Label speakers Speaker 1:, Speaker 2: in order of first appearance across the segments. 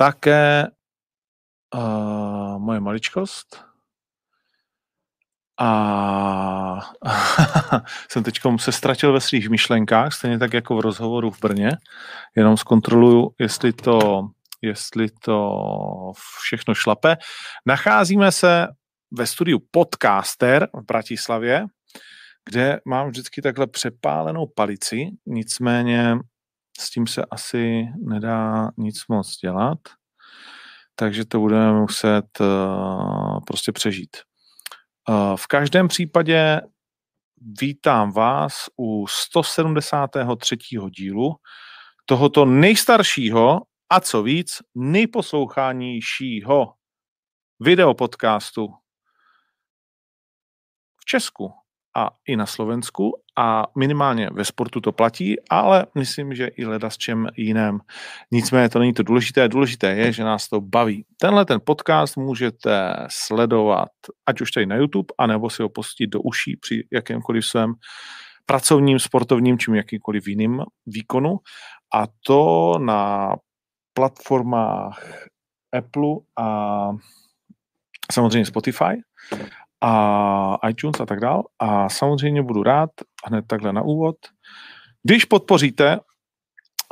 Speaker 1: také uh, moje maličkost. A jsem teď se ztratil ve svých myšlenkách, stejně tak jako v rozhovoru v Brně, jenom zkontroluju, jestli to jestli to všechno šlape. Nacházíme se ve studiu Podcaster v Bratislavě, kde mám vždycky takhle přepálenou palici, nicméně s tím se asi nedá nic moc dělat, takže to budeme muset uh, prostě přežít. Uh, v každém případě vítám vás u 173. dílu tohoto nejstaršího a co víc, nejposlouchanějšího videopodcastu v Česku a i na Slovensku a minimálně ve sportu to platí, ale myslím, že i leda s čem jiném. Nicméně to není to důležité. Důležité je, že nás to baví. Tenhle ten podcast můžete sledovat ať už tady na YouTube, anebo si ho pustit do uší při jakémkoliv svém pracovním, sportovním či jakýmkoliv jiným výkonu. A to na platformách Apple a samozřejmě Spotify a iTunes a tak dál. A samozřejmě budu rád, hned takhle na úvod, když podpoříte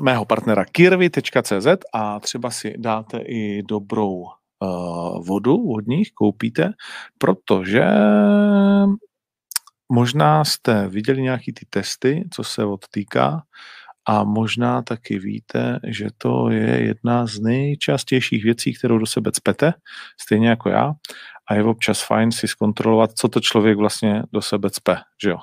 Speaker 1: mého partnera kirvy.cz a třeba si dáte i dobrou uh, vodu vodních, koupíte, protože možná jste viděli nějaký ty testy, co se odtýká a možná taky víte, že to je jedna z nejčastějších věcí, kterou do sebe cpete, stejně jako já. A je občas fajn si zkontrolovat, co to člověk vlastně do sebe cpe, že jo.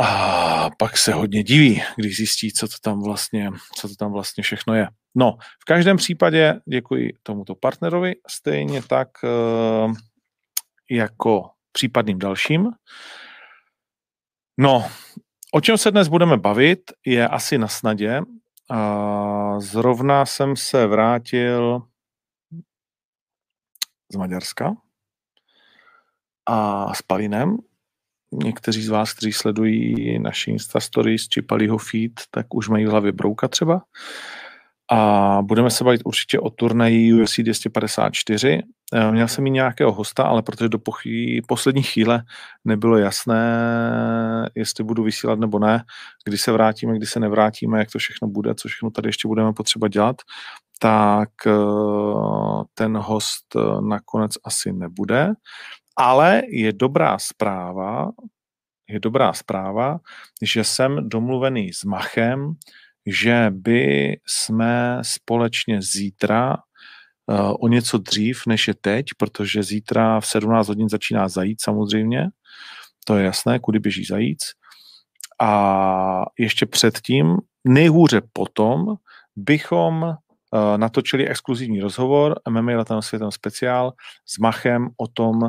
Speaker 1: A pak se hodně diví, když zjistí, co to tam vlastně, co to tam vlastně všechno je. No, v každém případě děkuji tomuto partnerovi, stejně tak eh, jako případným dalším. No, O čem se dnes budeme bavit, je asi na snadě. Zrovna jsem se vrátil z Maďarska a s Palinem. Někteří z vás, kteří sledují naši Insta Stories či Palího feed, tak už mají v hlavě brouka třeba. A budeme se bavit určitě o turnaji UFC 254. Eh, měl jsem i nějakého hosta, ale protože do pochy, poslední chvíle nebylo jasné, jestli budu vysílat nebo ne, kdy se vrátíme, kdy se nevrátíme, jak to všechno bude, co všechno tady ještě budeme potřeba dělat, tak eh, ten host eh, nakonec asi nebude. Ale je dobrá zpráva, je dobrá zpráva, že jsem domluvený s Machem, že by jsme společně zítra uh, o něco dřív, než je teď, protože zítra v 17 hodin začíná zajít samozřejmě, to je jasné, kudy běží zajíc. A ještě předtím, nejhůře potom, bychom natočili exkluzivní rozhovor MMA Latam světem speciál s Machem o tom,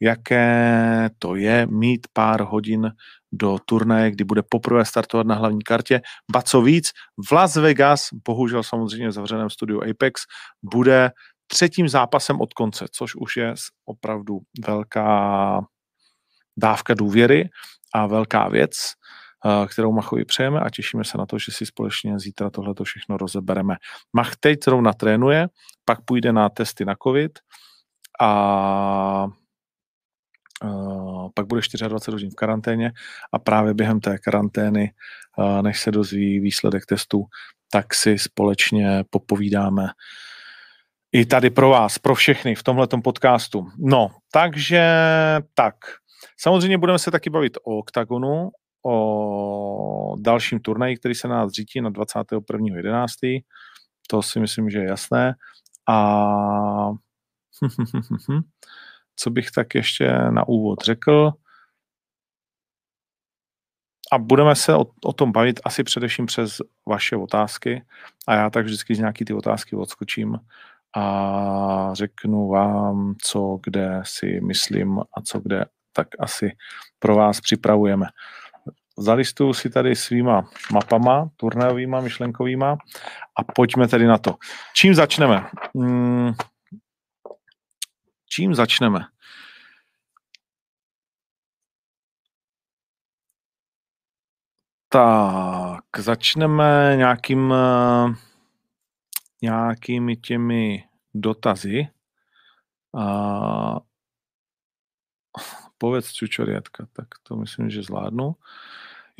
Speaker 1: jaké to je mít pár hodin do turnaje, kdy bude poprvé startovat na hlavní kartě. Ba co víc, v Las Vegas, bohužel samozřejmě v zavřeném studiu Apex, bude třetím zápasem od konce, což už je opravdu velká dávka důvěry a velká věc, eh, kterou Machovi přejeme a těšíme se na to, že si společně zítra tohleto všechno rozebereme. Mach teď zrovna trénuje, pak půjde na testy na COVID a pak bude 24 hodin v karanténě a právě během té karantény, než se dozví výsledek testu, tak si společně popovídáme i tady pro vás, pro všechny v tomhletom podcastu. No, takže tak. Samozřejmě budeme se taky bavit o OKTAGONu, o dalším turnaji, který se nás řítí na 21.11. To si myslím, že je jasné. A co bych tak ještě na úvod řekl. A budeme se o, o tom bavit asi především přes vaše otázky a já tak vždycky z nějaký ty otázky odskočím a řeknu vám, co kde si myslím a co kde tak asi pro vás připravujeme. Zalistuju si tady svýma mapama, turnajovýma, myšlenkovýma a pojďme tedy na to. Čím začneme? Hmm, čím začneme? Tak, začneme nějakým, nějakými těmi dotazy. A povedz čučoriatka, tak to myslím, že zvládnu.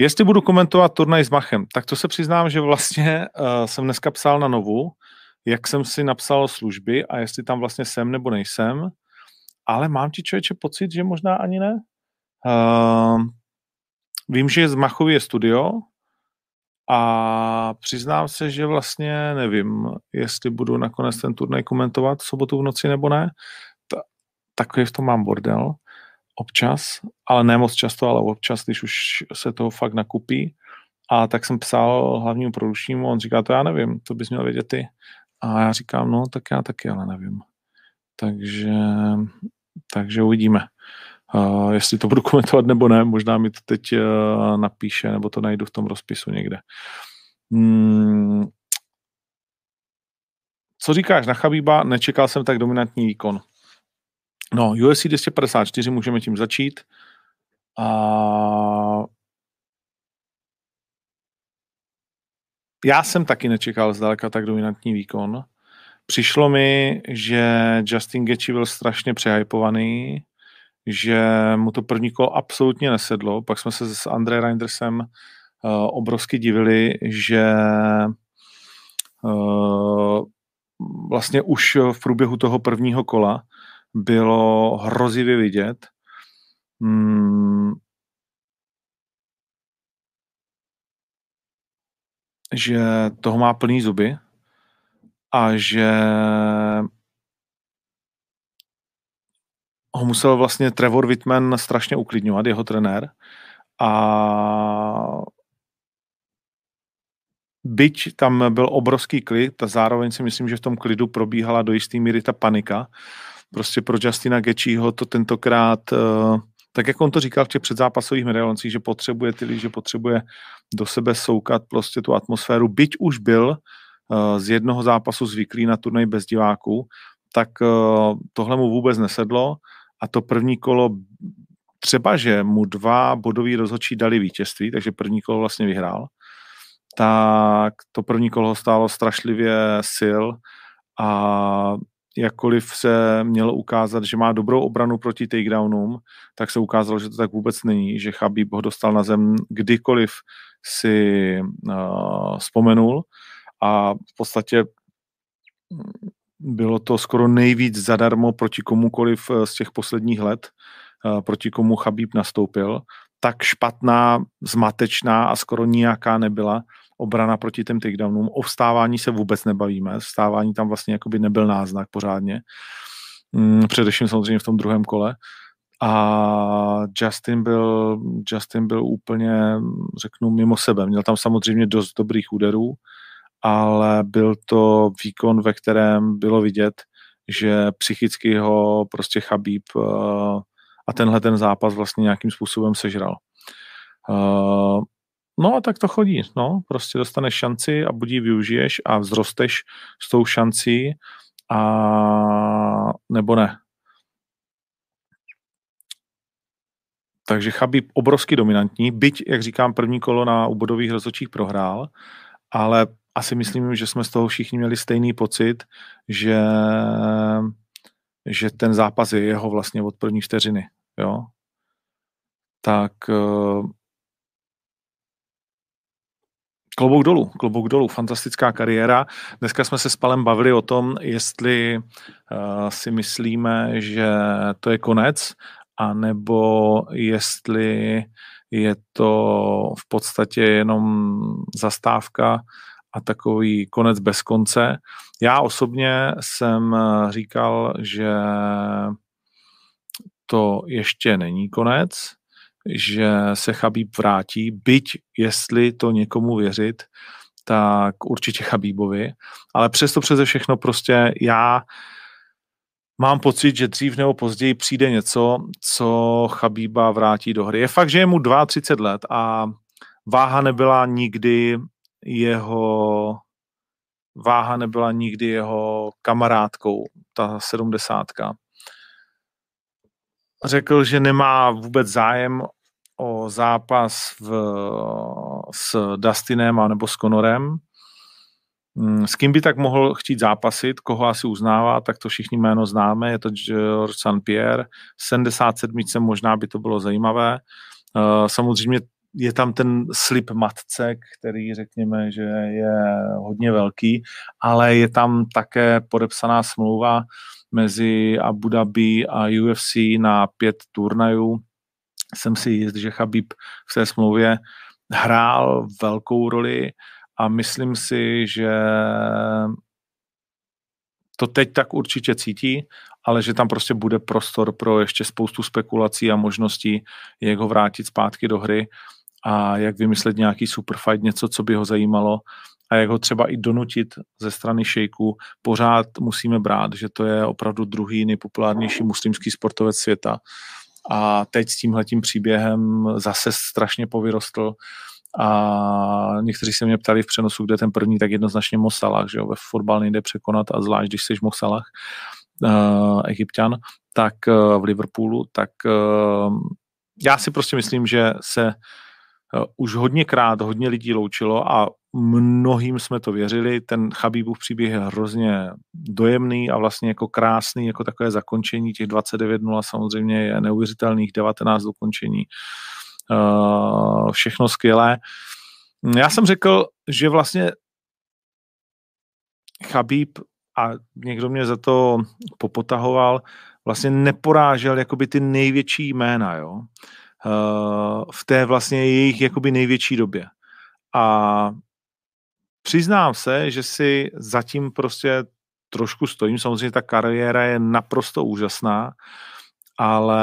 Speaker 1: Jestli budu komentovat turnaj s Machem, tak to se přiznám, že vlastně uh, jsem dneska psal na novu, jak jsem si napsal služby a jestli tam vlastně jsem nebo nejsem, ale mám ti člověče pocit, že možná ani ne. Uh, vím, že z Machově je studio a přiznám se, že vlastně nevím, jestli budu nakonec ten turnaj komentovat v sobotu v noci nebo ne. Ta, takový v tom mám bordel občas, ale ne moc často, ale občas, když už se toho fakt nakupí. A tak jsem psal hlavnímu produčnímu, on říká, to já nevím, to bys měl vědět ty. A já říkám, no tak já taky, ale nevím. Takže, takže uvidíme. Uh, jestli to budu komentovat nebo ne, možná mi to teď uh, napíše, nebo to najdu v tom rozpisu někde. Hmm. Co říkáš na Chabíba? Nečekal jsem tak dominantní výkon. No, UFC 254 můžeme tím začít. A já jsem taky nečekal zdaleka tak dominantní výkon. Přišlo mi, že Justin Gaethje byl strašně přehypovaný, že mu to první kolo absolutně nesedlo. Pak jsme se s André Reindersem uh, obrovsky divili, že uh, vlastně už v průběhu toho prvního kola bylo hrozivě vidět. Hmm, že toho má plný zuby a že ho musel vlastně Trevor Whitman strašně uklidňovat, jeho trenér. A byť tam byl obrovský klid, a zároveň si myslím, že v tom klidu probíhala do jisté míry ta panika, prostě pro Justina Gečího to tentokrát, eh, tak jak on to říkal v těch předzápasových medailoncích, že potřebuje ty že potřebuje do sebe soukat prostě tu atmosféru, byť už byl eh, z jednoho zápasu zvyklý na turnaj bez diváků, tak eh, tohle mu vůbec nesedlo a to první kolo třeba, že mu dva bodoví rozhodčí dali vítězství, takže první kolo vlastně vyhrál, tak to první kolo stálo strašlivě sil a jakkoliv se mělo ukázat, že má dobrou obranu proti takedownům, tak se ukázalo, že to tak vůbec není, že Chabib ho dostal na zem kdykoliv si uh, vzpomenul a v podstatě mm, bylo to skoro nejvíc zadarmo proti komukoliv eh, z těch posledních let, uh, proti komu Chabib nastoupil. Tak špatná, zmatečná a skoro nijaká nebyla obrana proti těm takedownům. O vstávání se vůbec nebavíme. Vstávání tam vlastně jakoby nebyl náznak pořádně. Mm, především samozřejmě v tom druhém kole. A Justin byl, Justin byl úplně, řeknu, mimo sebe. Měl tam samozřejmě dost dobrých úderů, ale byl to výkon, ve kterém bylo vidět, že psychicky ho prostě Chabíb eh, a tenhle ten zápas vlastně nějakým způsobem sežral. Eh, No a tak to chodí, no, prostě dostaneš šanci a budí využiješ a vzrosteš s tou šancí a nebo ne. Takže Chabib obrovsky dominantní, byť, jak říkám, první kolo na ubodových rozhodčích prohrál, ale asi myslím, že jsme z toho všichni měli stejný pocit, že, že ten zápas je jeho vlastně od první vteřiny, jo. Tak Klobouk dolů, klobouk dolů, fantastická kariéra. Dneska jsme se s Palem bavili o tom, jestli uh, si myslíme, že to je konec, anebo jestli je to v podstatě jenom zastávka a takový konec bez konce. Já osobně jsem říkal, že to ještě není konec, že se Chabíb vrátí, byť jestli to někomu věřit, tak určitě Chabíbovi. Ale přesto přeze všechno prostě já mám pocit, že dřív nebo později přijde něco, co Chabíba vrátí do hry. Je fakt, že je mu 32 let a váha nebyla nikdy jeho váha nebyla nikdy jeho kamarádkou, ta sedmdesátka. Řekl, že nemá vůbec zájem o zápas v, s Dustinem nebo s Conorem. Mm, s kým by tak mohl chtít zápasit, koho asi uznává, tak to všichni jméno známe, je to George St. Pierre. 77. možná by to bylo zajímavé. Eh, samozřejmě je tam ten slip matce, který řekněme, že je hodně velký, ale je tam také podepsaná smlouva mezi Abu Dhabi a UFC na pět turnajů. Jsem si jist, že Chabib v té smlouvě hrál velkou roli a myslím si, že to teď tak určitě cítí, ale že tam prostě bude prostor pro ještě spoustu spekulací a možností, jak ho vrátit zpátky do hry a jak vymyslet nějaký superfight, něco, co by ho zajímalo a jak ho třeba i donutit ze strany šejku. Pořád musíme brát, že to je opravdu druhý nejpopulárnější muslimský sportovec světa a teď s tímhletím příběhem zase strašně povyrostl. A někteří se mě ptali v přenosu, kde ten první, tak jednoznačně Mosalah, že jo, ve fotbal nejde překonat a zvlášť, když jsi Mosalah, uh, egyptian, tak uh, v Liverpoolu, tak uh, já si prostě myslím, že se Eh, už hodněkrát hodně lidí loučilo a mnohým jsme to věřili. Ten Chabíbův příběh je hrozně dojemný a vlastně jako krásný, jako takové zakončení těch 29-0 samozřejmě je neuvěřitelných 19 dokončení. Eh, všechno skvělé. Já jsem řekl, že vlastně Chabíb a někdo mě za to popotahoval, vlastně neporážel jakoby ty největší jména, jo. Eh, v té vlastně jejich jakoby největší době. A přiznám se, že si zatím prostě trošku stojím. Samozřejmě ta kariéra je naprosto úžasná, ale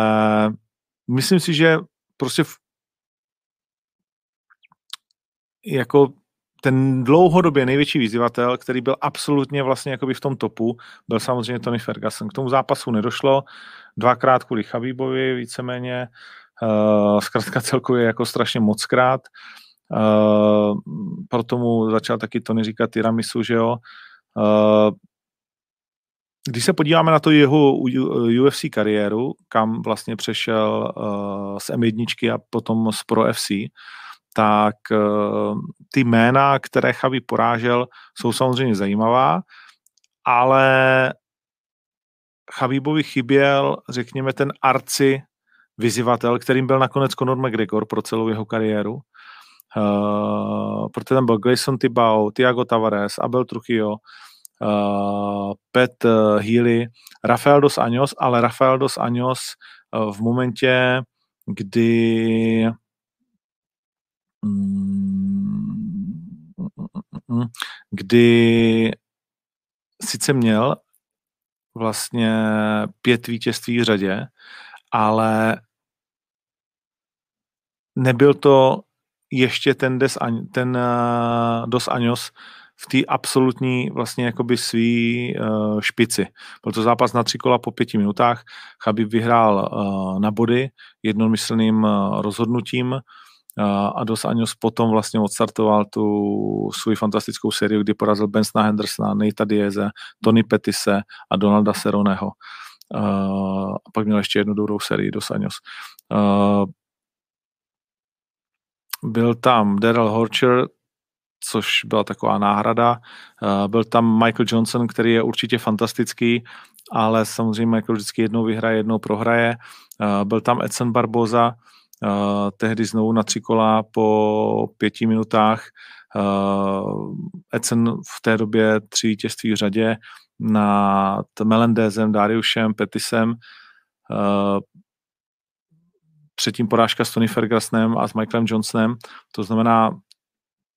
Speaker 1: myslím si, že prostě v, jako ten dlouhodobě největší vyzývatel, který byl absolutně vlastně jakoby v tom topu, byl samozřejmě Tony Ferguson. K tomu zápasu nedošlo, dvakrát kvůli Chabibovi víceméně, Uh, zkrátka celkově jako strašně moc krát. Uh, proto mu začal taky Tony říkat tiramisu, že jo. Uh, když se podíváme na to jeho UFC kariéru, kam vlastně přešel z M1 a potom z Pro FC, tak ty jména, které Chavi porážel, jsou samozřejmě zajímavá, ale Chabibovi chyběl, řekněme, ten arci vyzývatel, kterým byl nakonec Conor McGregor pro celou jeho kariéru. Uh, protože tam byl Grayson Tibau, Tiago Tavares, Abel Trujillo, uh, Pet uh, Healy, Rafael dos Anjos, ale Rafael dos Anjos uh, v momentě, kdy mm, kdy sice měl vlastně pět vítězství v řadě, ale nebyl to ještě ten, des, ten uh, Dos Años v té absolutní vlastně jakoby svý uh, špici. Byl to zápas na tři kola po pěti minutách. Chabib vyhrál uh, na body jednomyslným uh, rozhodnutím uh, a Dos Años potom vlastně odstartoval tu svou fantastickou sériu, kdy porazil Bensna Hendersona, Nejta Dieze, Tony Petise a Donalda Seroneho. Uh, a pak měl ještě jednu dobrou sérii Dos Años. Uh, byl tam Daryl Horcher, což byla taková náhrada. Uh, byl tam Michael Johnson, který je určitě fantastický, ale samozřejmě Michael vždycky jednou vyhraje, jednou prohraje. Uh, byl tam Edson Barboza, uh, tehdy znovu na tři kola po pěti minutách. Edson v té době tři vítězství v řadě nad Melendezem, Dariušem, Petisem předtím porážka s Tony Fergusonem a s Michaelem Johnsonem. To znamená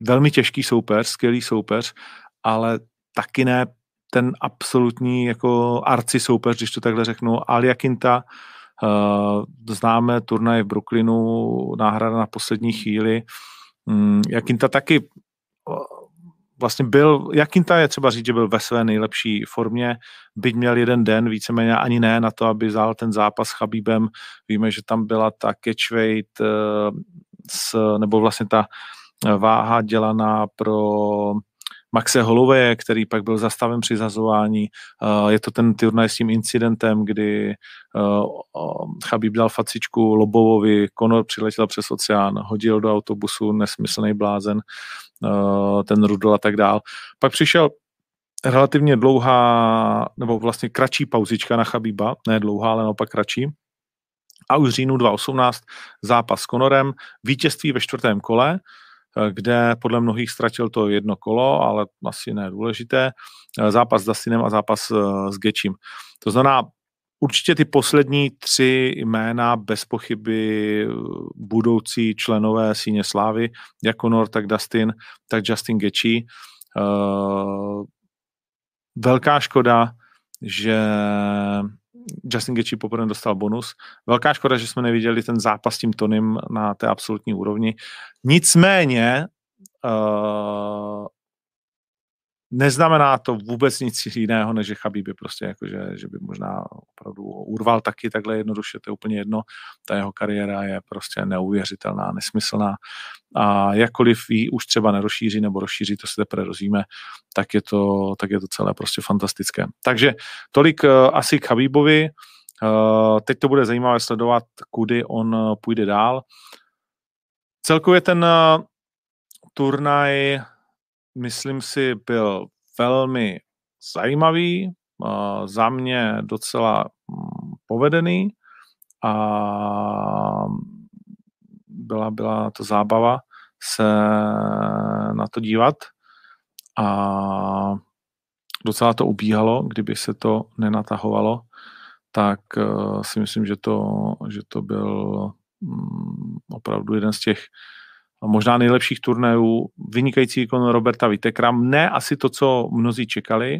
Speaker 1: velmi těžký soupeř, skvělý soupeř, ale taky ne ten absolutní jako arci soupeř, když to takhle řeknu. Ali Akinta, uh, známe turnaj v Brooklynu, náhrada na poslední chvíli. Um, Jakinta taky vlastně byl, Jakinta je třeba říct, že byl ve své nejlepší formě, byť měl jeden den, víceméně ani ne na to, aby vzal ten zápas s Chabíbem. Víme, že tam byla ta catchweight, s, nebo vlastně ta váha dělaná pro Maxe Holloway, který pak byl zastaven při zazování. Je to ten turnaj s tím incidentem, kdy Chabib dal facičku Lobovovi, Conor přiletěl přes oceán, hodil do autobusu, nesmyslný blázen, ten Rudol a tak dál. Pak přišel relativně dlouhá, nebo vlastně kratší pauzička na Chabíba, ne dlouhá, ale naopak kratší. A už v říjnu 2018 zápas s Conorem, vítězství ve čtvrtém kole, Eh, kde podle mnohých ztratil to jedno kolo, ale asi ne důležité, eh, zápas s Dustinem a zápas eh, s Gečím. To znamená, určitě ty poslední tři jména bez pochyby budoucí členové síně slávy, jak Conor, tak Dustin, tak Justin Gechi. Velká škoda, že Justin Gaethje poprvé dostal bonus. Velká škoda, že jsme neviděli ten zápas s tím Tonym na té absolutní úrovni. Nicméně uh, neznamená to vůbec nic jiného, než že Chabib je prostě jako, že, že by možná opravdu urval taky takhle jednoduše, to je úplně jedno. Ta jeho kariéra je prostě neuvěřitelná, nesmyslná a jakkoliv ji už třeba nerozšíří nebo rozšíří, to se teprve rozvíme, tak je to, tak je to celé prostě fantastické. Takže tolik uh, asi k Chabibovi. Uh, teď to bude zajímavé sledovat, kudy on uh, půjde dál. Celkově ten turnaj myslím si, byl velmi zajímavý, za mě docela mm, povedený a byla, byla to zábava se na to dívat a docela to ubíhalo, kdyby se to nenatahovalo, tak uh, si myslím, že to, že to byl um, opravdu jeden z těch možná nejlepších turnajů, vynikající výkon Roberta Vitekra, ne asi to, co mnozí čekali,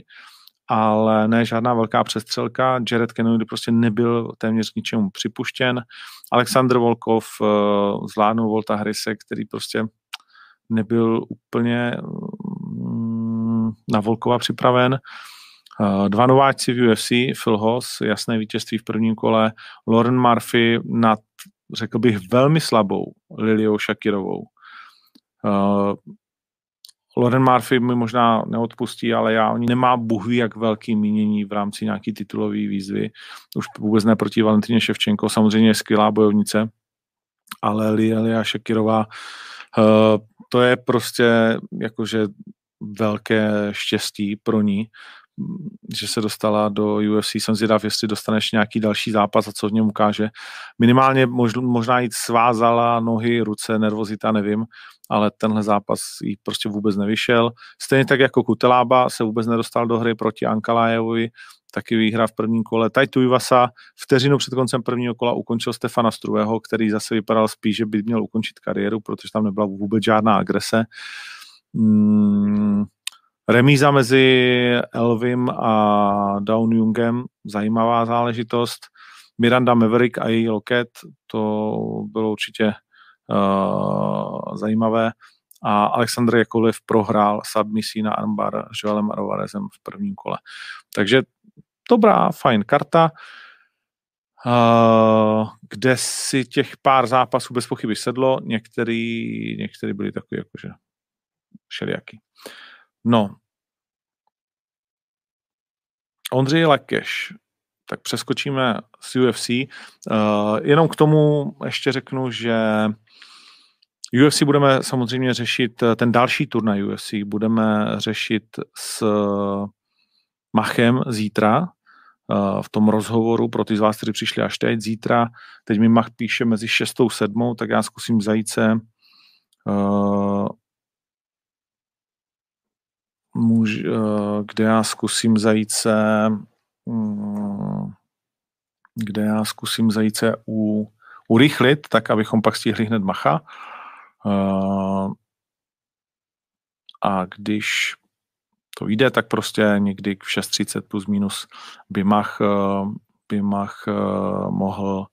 Speaker 1: ale ne žádná velká přestřelka. Jared Kennedy prostě nebyl téměř ničemu připuštěn. Alexander Volkov uh, zvládnul Volta Hrise, který prostě nebyl úplně um, na Volkova připraven. Uh, dva nováčci v UFC, Phil Hoss, jasné vítězství v prvním kole, Lauren Murphy nad řekl bych, velmi slabou Liliou Shakirovou. Uh, Loren Murphy mi možná neodpustí, ale já oni nemá buhví jak velký mínění v rámci nějaký titulový výzvy. Už vůbec ne proti Valentině Ševčenko, samozřejmě je skvělá bojovnice, ale Lilia Shakirová uh, to je prostě jakože velké štěstí pro ní, že se dostala do UFC. Jsem zvědav, jestli dostaneš nějaký další zápas a co v něm ukáže. Minimálně možná, možná jít svázala nohy, ruce, nervozita, nevím, ale tenhle zápas jí prostě vůbec nevyšel. Stejně tak jako Kutelába se vůbec nedostal do hry proti Ankalájevovi, taky výhra v prvním kole. Tajtu Ivasa vteřinu před koncem prvního kola ukončil Stefana Struého, který zase vypadal spíš, že by měl ukončit kariéru, protože tam nebyla vůbec žádná agrese. Hmm, Remíza mezi Elvim a Down Jungem, zajímavá záležitost. Miranda Maverick a její loket, to bylo určitě uh, zajímavé. A Aleksandr Jakolev prohrál submisí na armbar s Joelem Rovarezem v prvním kole. Takže dobrá, fajn karta, uh, kde si těch pár zápasů bez pochyby sedlo, některý, některý byli takový jakože všelijaký. No, Ondřej Lekeš, tak přeskočíme z UFC. Uh, jenom k tomu ještě řeknu, že UFC budeme samozřejmě řešit, ten další turnaj UFC budeme řešit s Machem zítra, v tom rozhovoru pro ty z vás, kteří přišli až teď zítra. Teď mi Mach píše mezi 6. a 7. tak já zkusím zajít se muž, eh, kde já zkusím zajít se mm, kde já zkusím zajít se u, urychlit, tak abychom pak stihli hned macha. Eh, a když to jde, tak prostě někdy v 6.30 plus minus by mach, eh, by mach mohl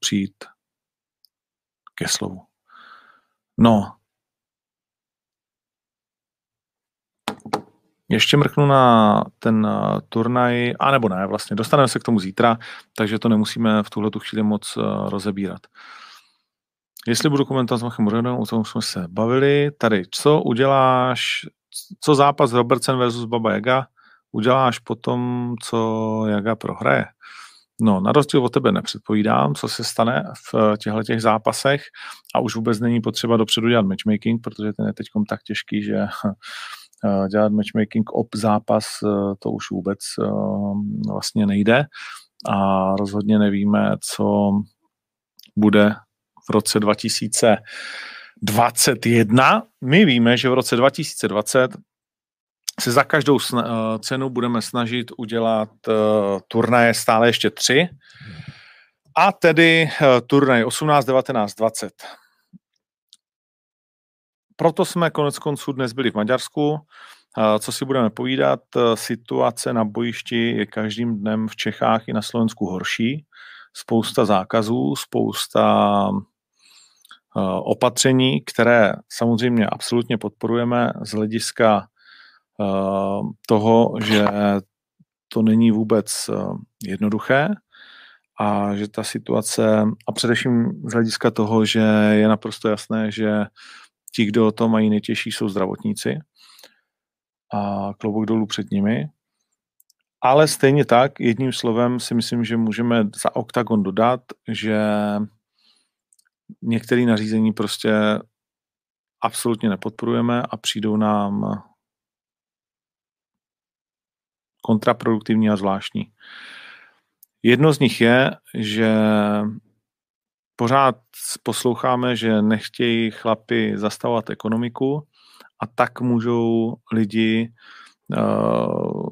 Speaker 1: přijít ke slovu. No, Ještě mrknu na ten uh, turnaj, anebo ne, vlastně dostaneme se k tomu zítra, takže to nemusíme v tuhle tu chvíli moc uh, rozebírat. Jestli budu komentovat s Machem Morenou, o tom jsme se bavili. Tady, co uděláš, co zápas Robertson versus Baba Jaga uděláš potom, co Jaga prohraje? No, na rozdíl od tebe nepředpovídám, co se stane v těchto těch zápasech a už vůbec není potřeba dopředu dělat matchmaking, protože ten je teď tak těžký, že eh, dělat matchmaking op zápas eh, to už vůbec eh, vlastně nejde a rozhodně nevíme, co bude v roce 2021. My víme, že v roce 2020 se za každou eh, cenu budeme snažit udělat turnaje stále ještě tři. A tedy turnaj 18, 19, 20. Proto jsme konec konců dnes byli v Maďarsku. Co si budeme povídat, situace na bojišti je každým dnem v Čechách i na Slovensku horší. Spousta zákazů, spousta opatření, které samozřejmě absolutně podporujeme z hlediska Eh, toho, že to není vůbec jednoduché a že ta situace, a především z hlediska toho, že je naprosto jasné, že ti, kdo to mají nejtěžší, jsou zdravotníci a klobouk dolů před nimi. Ale stejně tak, jedním slovem si myslím, že můžeme za OKTAGON dodat, že některé nařízení prostě absolutně nepodporujeme a přijdou nám kontraproduktivní a zvláštní. Jedno z nich je, že pořád posloucháme, že nechtějí chlapi zastavovat ekonomiku a tak můžou lidi uh,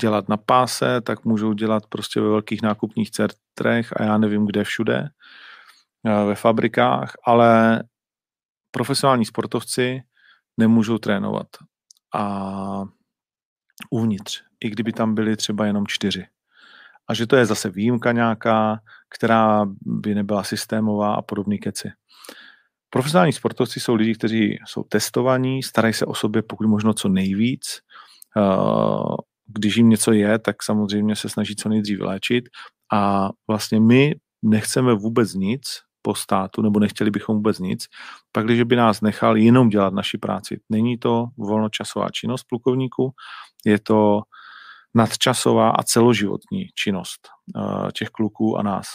Speaker 1: dělat na páse, tak můžou dělat prostě ve velkých nákupních centrech a já nevím kde všude, uh, ve fabrikách, ale profesionální sportovci nemůžou trénovat. A uvnitř, i kdyby tam byly třeba jenom čtyři. A že to je zase výjimka nějaká, která by nebyla systémová a podobný keci. Profesionální sportovci jsou lidi, kteří jsou testovaní, starají se o sobě pokud možno co nejvíc. Eh, když jim něco je, tak samozřejmě se snaží co nejdřív léčit a vlastně my nechceme vůbec nic, po státu, nebo nechtěli bychom vůbec nic, pak když by nás nechal jenom dělat naši práci. Není to volnočasová činnost plukovníku, je to nadčasová a celoživotní činnost uh, těch kluků a nás.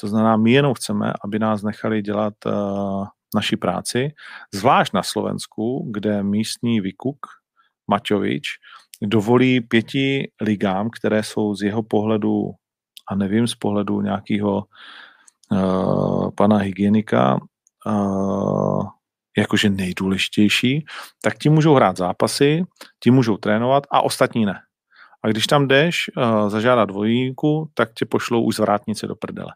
Speaker 1: To znamená, my jenom chceme, aby nás nechali dělat uh, naši práci, zvlášť na Slovensku, kde místní Vikuk Maťovič dovolí pěti ligám, které jsou z jeho pohledu, a nevím, z pohledu nějakého uh, pana hygienika, jakože nejdůležitější, tak ti můžou hrát zápasy, ti můžou trénovat a ostatní ne. A když tam jdeš uh, zažádat dvojíku, tak tě pošlou už z vrátnice do prdele.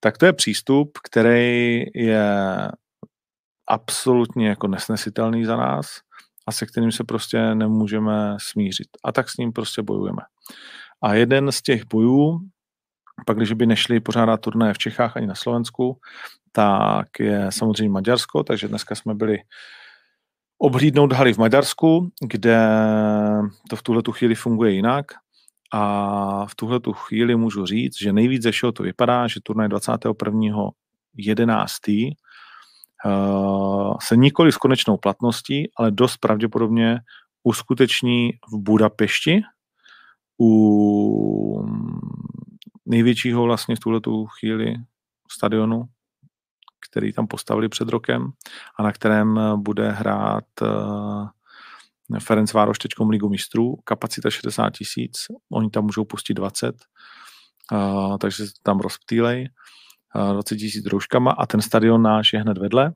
Speaker 1: Tak to je přístup, který je absolutně jako nesnesitelný za nás a se kterým se prostě nemůžeme smířit. A tak s ním prostě bojujeme. A jeden z těch bojů, pak když by nešli pořádat turné v Čechách ani na Slovensku, tak je samozřejmě Maďarsko, takže dneska jsme byli obhlídnout haly v Maďarsku, kde to v tuhle tu chvíli funguje jinak. A v tuhle tu chvíli můžu říct, že nejvíc ze všeho to vypadá, že turnaj 21.11. Uh, se nikoli s konečnou platností, ale dost pravděpodobně uskuteční v Budapešti u největšího vlastně v tuhle tu chvíli stadionu který tam postavili před rokem a na kterém bude hrát eh, Ferenc Vároš teďkom Ligu mistrů, kapacita 60 tisíc, oni tam můžou pustit 20, eh, takže tam rozptýlej, 20 eh, tisíc rouškama a ten stadion náš je hned vedle.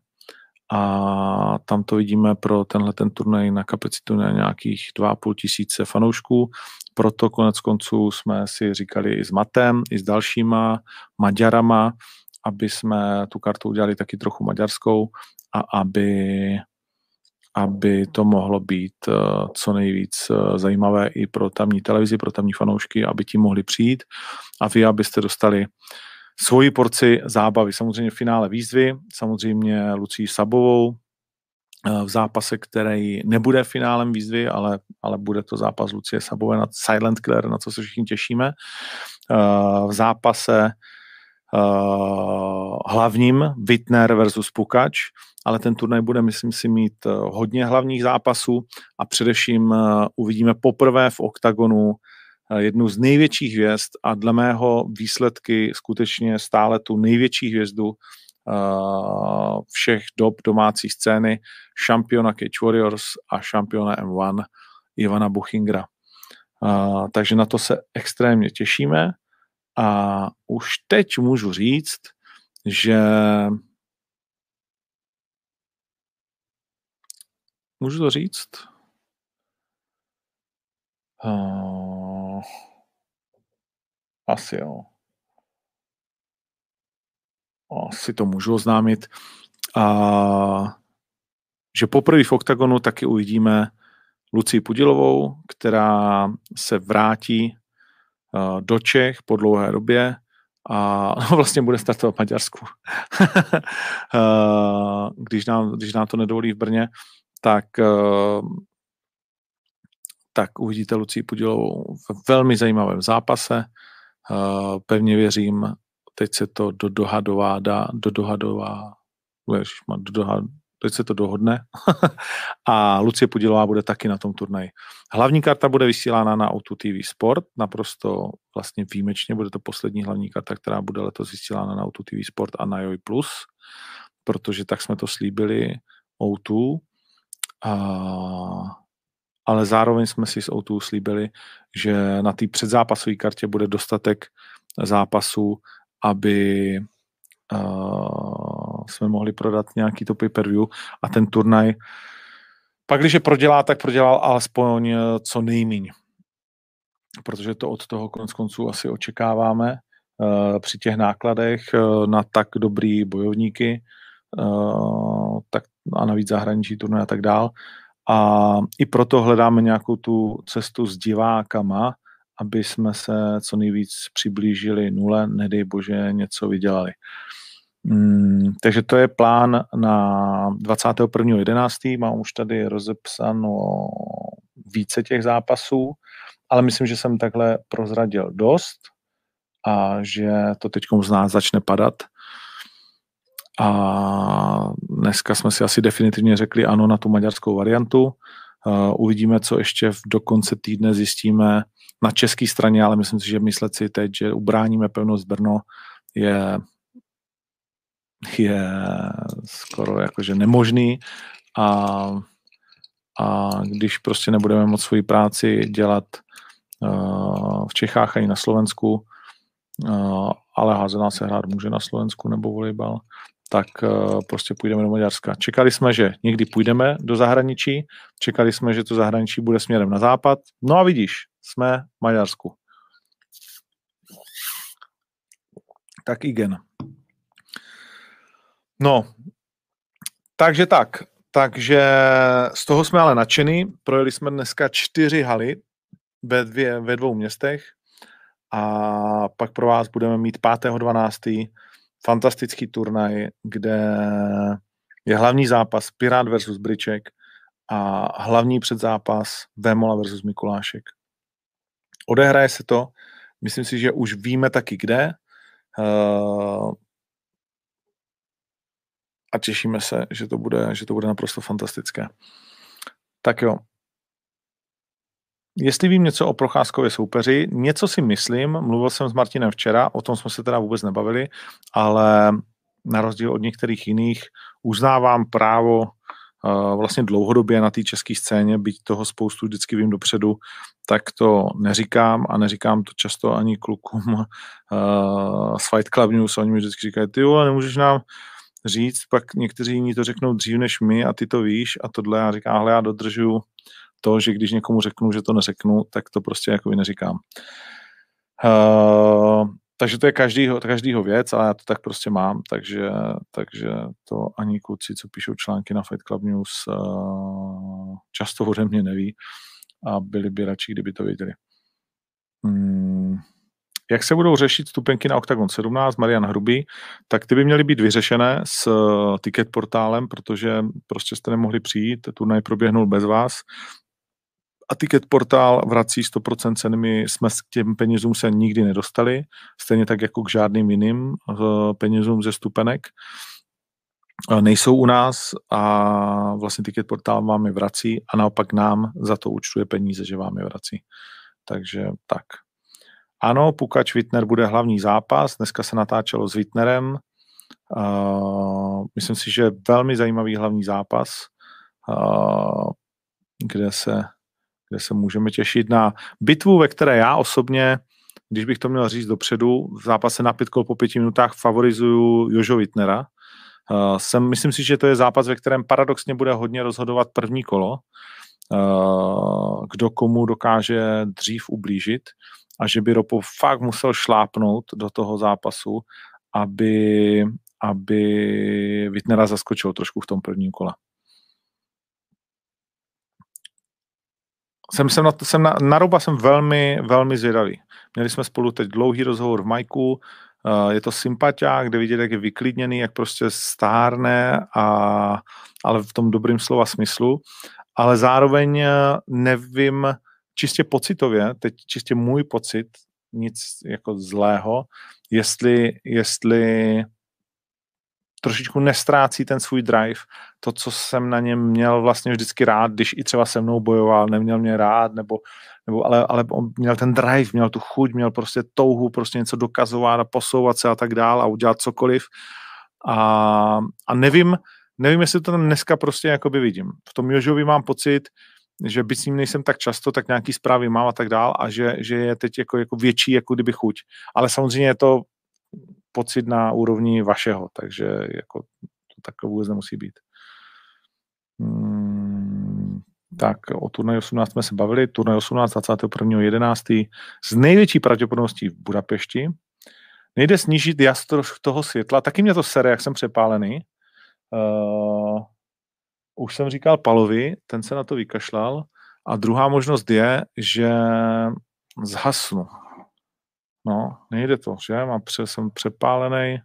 Speaker 1: A tam to vidíme pro tenhle ten turnaj na kapacitu na nějakých 2,5 tisíce fanoušků, proto konec konců jsme si říkali i s Matem, i s dalšíma Maďarama, aby jsme tu kartu udělali taky trochu maďarskou a aby, aby to mohlo být eh, co nejvíc eh, zajímavé i pro tamní televizi, pro tamní fanoušky, aby ti mohli přijít a vy, abyste dostali svoji porci zábavy. Samozřejmě v finále výzvy, samozřejmě Lucí Sabovou, v zápase, který nebude finálem výzvy, ale, ale bude to zápas Lucie Sabové nad Silent Killer, na co se všichni těšíme. V zápase hlavním Wittner versus Pukač, ale ten turnaj bude, myslím si, mít hodně hlavních zápasů a především uvidíme poprvé v OKTAGONu jednu z největších hvězd a dle mého výsledky skutečně stále tu největší hvězdu všech dob domácí scény, šampiona Cage Warriors a šampiona M1 Ivana Buchingra. Takže na to se extrémně těšíme a už teď můžu říct, že můžu to říct? Uh, asi jo si to můžu oznámit, a, že poprvé v OKTAGONu taky uvidíme Lucii Pudilovou, která se vrátí do Čech po dlouhé době a no, vlastně bude startovat v Maďarsku. když, nám, když nám to nedovolí v Brně, tak, tak uvidíte Lucii Pudilovou v velmi zajímavém zápase. Pevně věřím, teď se to do dohadová dá, do dohadová, ježišma, do dohad, teď se to dohodne a Lucie Pudilová bude taky na tom turnaji. Hlavní karta bude vysílána na O2 TV Sport, naprosto vlastně výjimečně, bude to poslední hlavní karta, která bude letos vysílána na O2 TV Sport a na Joj Plus, protože tak jsme to slíbili O2, a, ale zároveň jsme si s O2 slíbili, že na té předzápasové kartě bude dostatek zápasů aby jsme mohli prodat nějaký to pay-per-view a ten turnaj pak, když je prodělá, tak prodělal alespoň eh, co nejmíň. Protože to od toho konec konců asi očekáváme uh, při těch nákladech uh, na tak dobrý bojovníky uh, tak, a navíc zahraničí turnaj a tak dál. A i proto hledáme nějakou tu cestu s divákama, aby jsme se co nejvíc přiblížili nule, nedej bože něco vydělali. Mm, takže to je plán na 21.11. Mám už tady rozepsáno více těch zápasů, ale myslím, že jsem takhle prozradil dost a že to teď z nás začne padat. A dneska jsme si asi definitivně řekli ano na tu maďarskou variantu. Uh, uvidíme, co ještě do konce týdne zjistíme na české straně, ale myslím si, že myslet si teď, že ubráníme pevnost Brno je, je skoro jakože nemožný a, a když prostě nebudeme moct svoji práci dělat uh, v Čechách ani na Slovensku, uh, ale házená se hrát může na Slovensku nebo volejbal, tak uh, prostě půjdeme do Maďarska. Čekali jsme, že někdy půjdeme do zahraničí, čekali jsme, že to zahraničí bude směrem na západ, no a vidíš, jsme v Maďarsku. Tak igen. No, takže tak. Takže z toho jsme ale nadšení. Projeli jsme dneska čtyři haly ve, dvě, ve dvou městech a pak pro vás budeme mít 5.12. fantastický turnaj, kde je hlavní zápas Pirát versus Briček a hlavní předzápas Vémola versus Mikulášek. Odehraje se to, myslím si, že už víme taky kde uh, a těšíme se, že to bude, že to bude naprosto fantastické. Tak jo. Jestli vím něco o Procházkově soupeři, něco si myslím, mluvil jsem s Martinem včera, o tom jsme se teda vůbec nebavili, ale na rozdíl od některých jiných uznávám právo vlastně dlouhodobě na té české scéně, byť toho spoustu vždycky vím dopředu, tak to neříkám a neříkám to často ani klukům uh, z Fight Club News, oni mi vždycky říkají, ty jo, nemůžeš nám říct, pak někteří jiní to řeknou dřív než my a ty to víš a tohle já říkám, ale já dodržuju to, že když někomu řeknu, že to neřeknu, tak to prostě jako neříkám. Uh, takže to je každýho, každýho věc, ale já to tak prostě mám, takže, takže to ani kluci, co píšou články na Fight Club News, uh, často ode mě neví a byli by radši, kdyby to věděli. Hmm. Jak se budou řešit stupenky na Octagon 17, Marian Hrubý, tak ty by měly být vyřešené s eh, ticket portálem, protože prostě jste nemohli přijít, turnaj proběhnul bez vás a ticket portál vrací 100% ceny, my jsme k těm penězům se nikdy nedostali, stejně tak jako k žádným jiným eh, penězům ze stupenek. Nejsou u nás a vlastně ticket portál vám je vrací a naopak nám za to účtuje peníze, že vám je vrací. Takže tak. Ano, Pukač Wittner bude hlavní zápas. Dneska se natáčelo s Wittnerem. Uh, myslím si, že velmi zajímavý hlavní zápas, uh, kde se, kde se můžeme těšit na bitvu, ve které já osobně, když bych to měl říct dopředu, v zápase na pět kol po pěti minutách favorizuju Jožo Wittnera. Uh, jsem, myslím si, že to je zápas, ve kterém paradoxně bude hodně rozhodovat první kolo, uh, kdo komu dokáže dřív ublížit a že by Ropo fakt musel šlápnout do toho zápasu, aby, aby Wittnera zaskočil trošku v tom prvním kole. Jsem, jsem, na, jsem na, na Roba jsem velmi, velmi zvědavý. Měli jsme spolu teď dlouhý rozhovor v Majku, uh, je to sympatia, kde vidět, jak je vyklidněný, jak prostě stárne, a, ale v tom dobrým slova smyslu. Ale zároveň nevím, čistě pocitově, teď čistě můj pocit, nic jako zlého, jestli, jestli trošičku nestrácí ten svůj drive, to, co jsem na něm měl vlastně vždycky rád, když i třeba se mnou bojoval, neměl mě rád, nebo, nebo ale, ale on měl ten drive, měl tu chuť, měl prostě touhu prostě něco dokazovat a posouvat se a tak dál a udělat cokoliv. A, a nevím, nevím, jestli to tam dneska prostě jakoby vidím. V tom Jožovi mám pocit, že byť s ním nejsem tak často, tak nějaký zprávy mám a tak dál a že, že je teď jako, jako větší, jako kdyby chuť. Ale samozřejmě je to pocit na úrovni vašeho, takže jako to takové vůbec nemusí být. Hmm, tak o turnaj 18 jsme se bavili, turnaj 18 21.11. z největší pravděpodobností v Budapešti. Nejde snížit jastrost toho světla, taky mě to sere, jak jsem přepálený. Uh, už jsem říkal Palovi, ten se na to vykašlal. A druhá možnost je, že zhasnu. No, nejde to, že? Mám pře, jsem přepálený,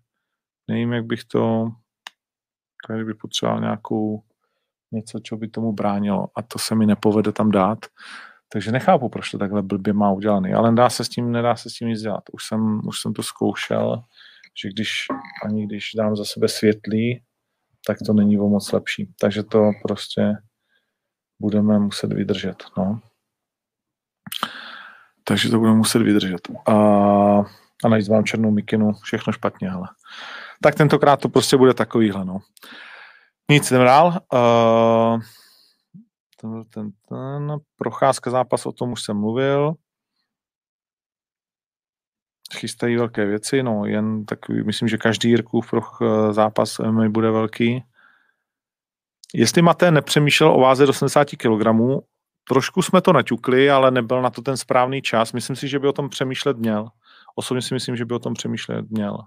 Speaker 1: nevím, jak bych to, tady bych potřeboval nějakou něco, co by tomu bránilo a to se mi nepovede tam dát. Takže nechápu, proč to takhle blbě má udělaný, ale nedá se s tím, nedá se s tím nic dělat. Už jsem, už jsem to zkoušel, že když ani když dám za sebe světlý, tak to není o moc lepší. Takže to prostě budeme muset vydržet. No. Takže to budeme muset vydržet. A, a najít vám černou mikinu, všechno špatně, ale. Tak tentokrát to prostě bude takovýhle, no. Nic, jdem dál. Uh, ten, ten, ten, procházka zápas, o tom už jsem mluvil. Chystají velké věci, no jen takový, myslím, že každý Jirkův proch eh, zápas MMA bude velký. Jestli Maté nepřemýšlel o váze do 70 kg, trošku jsme to naťukli, ale nebyl na to ten správný čas. Myslím si, že by o tom přemýšlet měl. Osobně si myslím, že by o tom přemýšlet měl.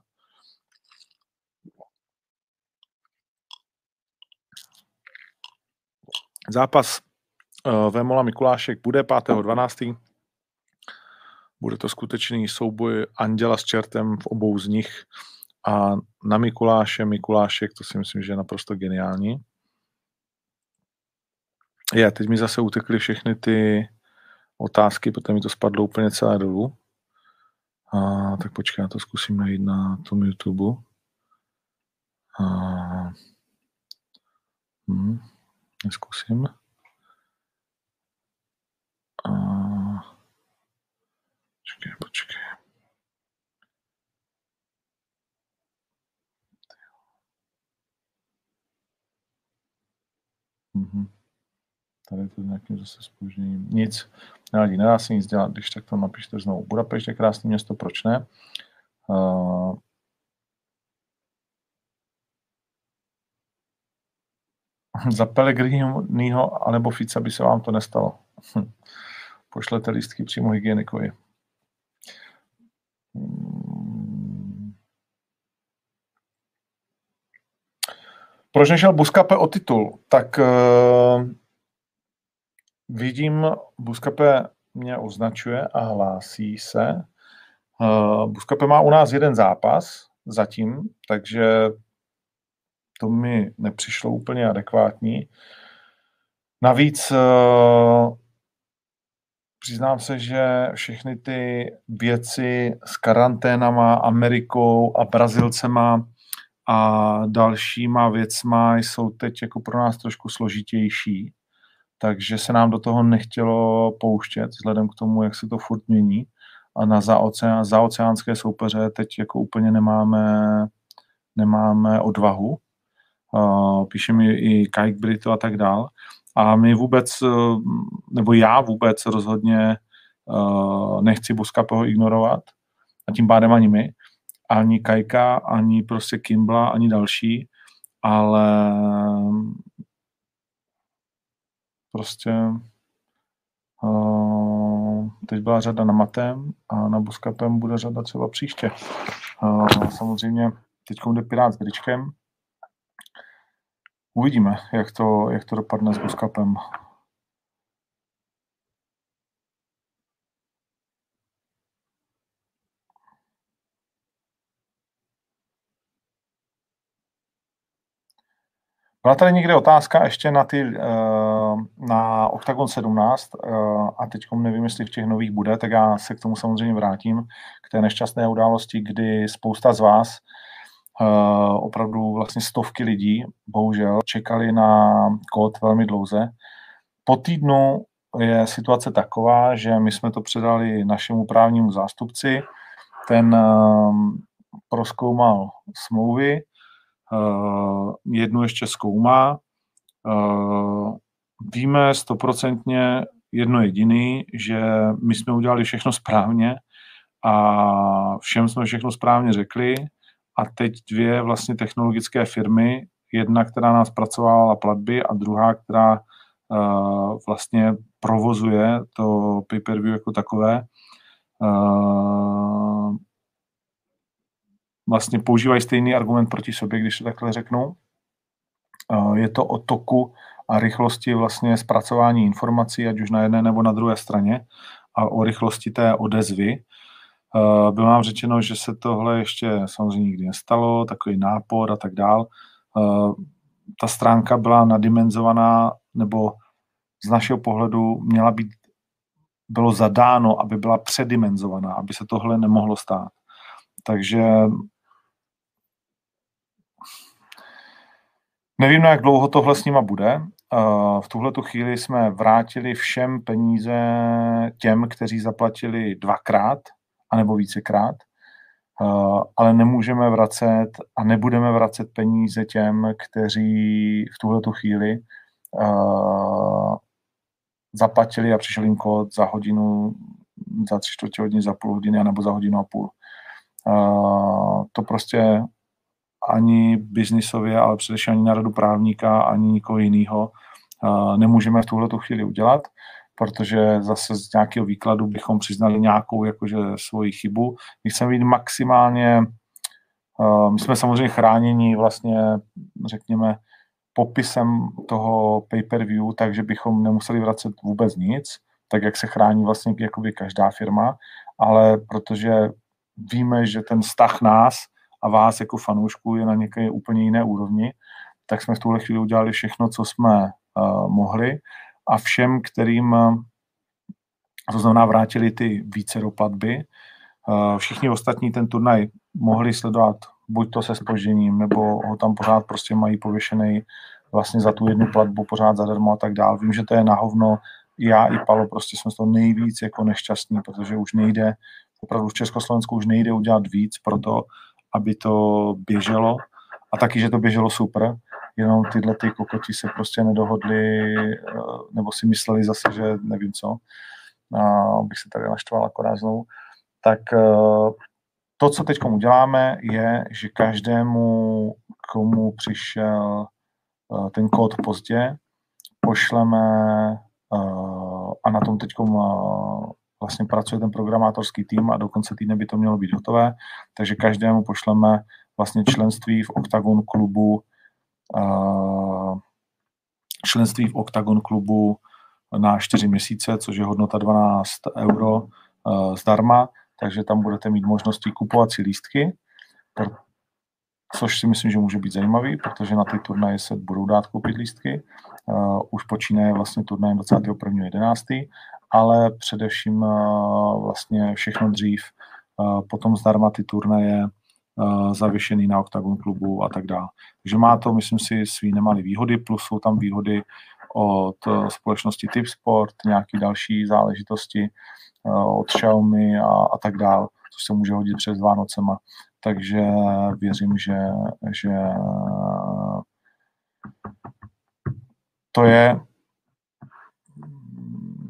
Speaker 1: Zápas uh, Vémola Mikulášek bude 5.12. Bude to skutečný souboj Anděla s čertem v obou z nich a na Mikuláše, Mikulášek, to si myslím, že je naprosto geniální. Já, teď mi zase utekly všechny ty otázky, potom mi to spadlo úplně celé dolů. A, tak počkej, já to zkusím najít na tom YouTube. A, hm, neskusím. Počkej, počkej. Mm-hmm. Tady to nějakým zase spožděním. Nic, nevadí, nedá se nic dělat, když tak to napište znovu. Budapešť je krásné město, proč ne? Uh, za Pellegriniho anebo Fica by se vám to nestalo. Pošlete lístky přímo hygienikovi. Proč nešel Buskape o titul? Tak uh, vidím, Buskape mě označuje a hlásí se. Uh, Buskape má u nás jeden zápas zatím, takže to mi nepřišlo úplně adekvátní. Navíc uh, přiznám se, že všechny ty věci s karanténama, Amerikou a Brazilcema a dalšíma věcma jsou teď jako pro nás trošku složitější, takže se nám do toho nechtělo pouštět, vzhledem k tomu, jak se to furt mění. A na zaoceán, zaoceánské soupeře teď jako úplně nemáme, nemáme odvahu. Uh, píše mi i Kajk Brito a tak dál. A my vůbec, nebo já vůbec rozhodně uh, nechci Buskapeho ignorovat a tím pádem ani my, ani Kajka, ani prostě Kimbla, ani další, ale prostě uh, teď byla řada na Matem a na Buskapem bude řada třeba příště. Uh, samozřejmě teď jde Pirát s Bričkem. Uvidíme, jak to, jak to dopadne s Buskapem. Byla tady někde otázka ještě na, ty, eh, na Octagon 17 eh, a teď nevím, jestli v těch nových bude, tak já se k tomu samozřejmě vrátím, k té nešťastné události, kdy spousta z vás, opravdu vlastně stovky lidí, bohužel, čekali na kód velmi dlouze. Po týdnu je situace taková, že my jsme to předali našemu právnímu zástupci, ten proskoumal smlouvy, Eh, jednu ještě zkoumá. Eh, víme stoprocentně jedno jediný, že my jsme udělali všechno správně a všem jsme všechno správně řekli a teď dvě vlastně technologické firmy, jedna, která nás pracovala platby a druhá, která uh, vlastně provozuje to pay-per-view jako takové, uh, vlastně používají stejný argument proti sobě, když to takhle řeknu. Je to o toku a rychlosti vlastně zpracování informací, ať už na jedné nebo na druhé straně, a o rychlosti té odezvy. Bylo nám řečeno, že se tohle ještě samozřejmě nikdy nestalo, takový nápor a tak dál. Ta stránka byla nadimenzovaná, nebo z našeho pohledu měla být, bylo zadáno, aby byla předimenzovaná, aby se tohle nemohlo stát. Takže Nevím, jak dlouho tohle s nima bude. V tuhle chvíli jsme vrátili všem peníze těm, kteří zaplatili dvakrát, anebo vícekrát, ale nemůžeme vracet a nebudeme vracet peníze těm, kteří v tuhle chvíli zaplatili a přišel jim kód za hodinu, za tři čtvrtě hodiny, za půl hodiny, nebo za hodinu a půl. To prostě ani biznisově, ale především ani na radu právníka, ani nikoho jiného nemůžeme v tuhle chvíli udělat, protože zase z nějakého výkladu bychom přiznali nějakou jakože svoji chybu. My chceme být maximálně, my jsme samozřejmě chráněni vlastně, řekněme, popisem toho pay-per-view, takže bychom nemuseli vracet vůbec nic, tak jak se chrání vlastně jakoby každá firma, ale protože víme, že ten vztah nás a vás jako fanoušků je na nějaké úplně jiné úrovni, tak jsme v tuhle chvíli udělali všechno, co jsme uh, mohli a všem, kterým, uh, to znamená vrátili ty více do platby, uh, všichni ostatní ten turnaj mohli sledovat buď to se spožděním, nebo ho tam pořád prostě mají pověšený vlastně za tu jednu platbu pořád zadarmo a tak dál. Vím, že to je na hovno, já i Palo prostě jsme z toho nejvíc jako nešťastní, protože už nejde, opravdu v Československu už nejde udělat víc pro to, aby to běželo. A taky, že to běželo super, jenom tyhle ty kokoti se prostě nedohodli, eh, nebo si mysleli zase, že nevím co, a bych se tady naštval akorát znovu, tak eh, to, co teď uděláme, je, že každému, komu přišel eh, ten kód pozdě, pošleme a na tom teď vlastně pracuje ten programátorský tým a do konce týdne by to mělo být hotové, takže každému pošleme vlastně členství v Octagon klubu členství v Octagon klubu na 4 měsíce, což je hodnota 12 euro uh, zdarma takže tam budete mít možnosti kupovat si lístky, což si myslím, že může být zajímavý, protože na ty turnaje se budou dát koupit lístky. Uh, už počínaje vlastně turnajem 21.11., ale především uh, vlastně všechno dřív, potom zdarma ty turnaje, zavěšený na Octagon klubu a tak dále. Takže má to, myslím si, svý nemalé výhody, plus jsou tam výhody od společnosti Tipsport, nějaké další záležitosti od Xiaomi a, a tak dále, což se může hodit přes Vánocema takže věřím, že, že to je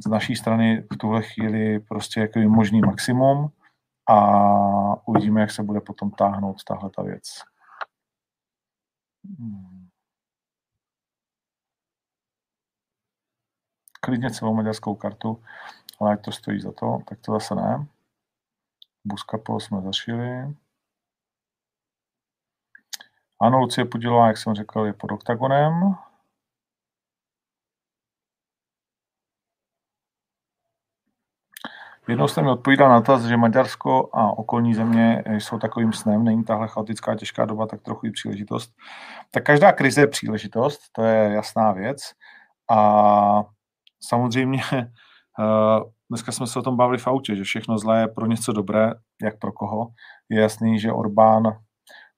Speaker 1: z naší strany v tuhle chvíli prostě jako možný maximum a uvidíme, jak se bude potom táhnout tahle ta věc. Klidně celou maďarskou kartu, ale ať to stojí za to, tak to zase ne. Buskapo jsme zašili. Ano, Lucie Podilová, jak jsem řekl, je pod oktagonem. Jednou jste mi odpovídal na to, že Maďarsko a okolní země jsou takovým snem, není tahle chaotická těžká doba tak trochu i příležitost. Tak každá krize je příležitost, to je jasná věc. A samozřejmě eh, dneska jsme se o tom bavili v autě, že všechno zlé je pro něco dobré, jak pro koho. Je jasný, že Orbán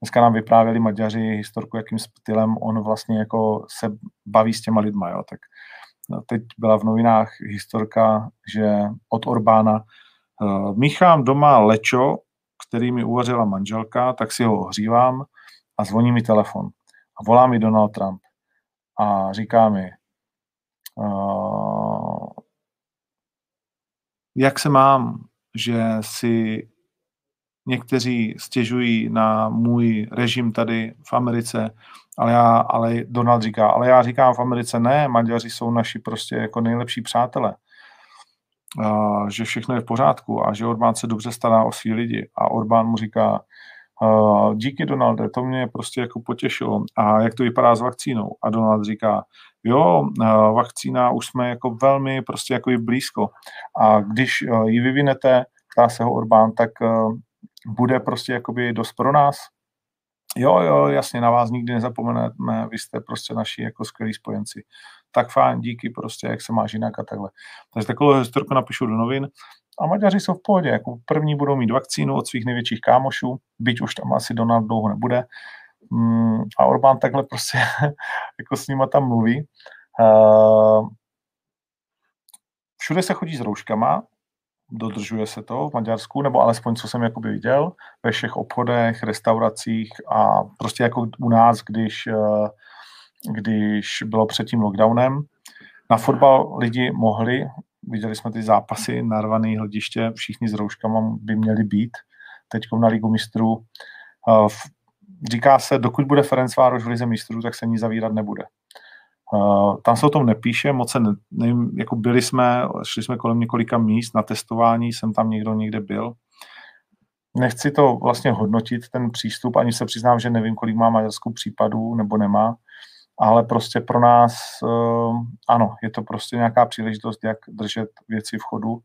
Speaker 1: Dneska nám vyprávěli Maďaři historku, jakým stylem on vlastně jako se baví s těma lidma. Jo. Tak teď byla v novinách historka, že od Orbána uh, míchám doma lečo, který mi uvařila manželka, tak si ho ohřívám a zvoní mi telefon. A volá mi Donald Trump a říká mi, uh, jak se mám, že si někteří stěžují na můj režim tady v Americe, ale, já, ale Donald říká, ale já říkám v Americe ne, Maďaři jsou naši prostě jako nejlepší přátelé, a, že všechno je v pořádku a že Orbán se dobře stará o svý lidi. A Orbán mu říká, Uh, díky Donalde, to mě prostě jako potěšilo. A jak to vypadá s vakcínou? A Donald říká, jo, vakcína už jsme jako velmi prostě jako blízko. A když uh, ji vyvinete, ptá se ho Orbán, tak bude prostě jakoby dost pro nás. Jo, jo, jasně, na vás nikdy nezapomeneme, vy jste prostě naši jako skvělí spojenci. Tak fajn, díky prostě, jak se máš jinak a takhle. Takže takovou historku napíšu do novin a Maďaři jsou v pohodě, jako první budou mít vakcínu od svých největších kámošů, byť už tam asi Donald dlouho nebude. Mm, a Orbán takhle prostě jako s nima tam mluví. Uh, všude se chodí s rouškama, dodržuje se to v Maďarsku, nebo alespoň co jsem jakoby viděl, ve všech obchodech, restauracích a prostě jako u nás, když, eh, když bylo před tím lockdownem. Na fotbal lidi mohli, viděli jsme ty zápasy, narvaný hlediště, všichni s rouškama by měli být. Teď na Ligu mistrů. Eh, říká se, dokud bude Ferenc Vároš v Lize mistrů, tak se ní zavírat nebude. Uh, tam se o tom nepíše, moc se ne, nevím, jako byli jsme, šli jsme kolem několika míst na testování, jsem tam někdo někde byl. Nechci to vlastně hodnotit, ten přístup, ani se přiznám, že nevím, kolik má Maďarskou případů, nebo nemá, ale prostě pro nás, uh, ano, je to prostě nějaká příležitost, jak držet věci v chodu.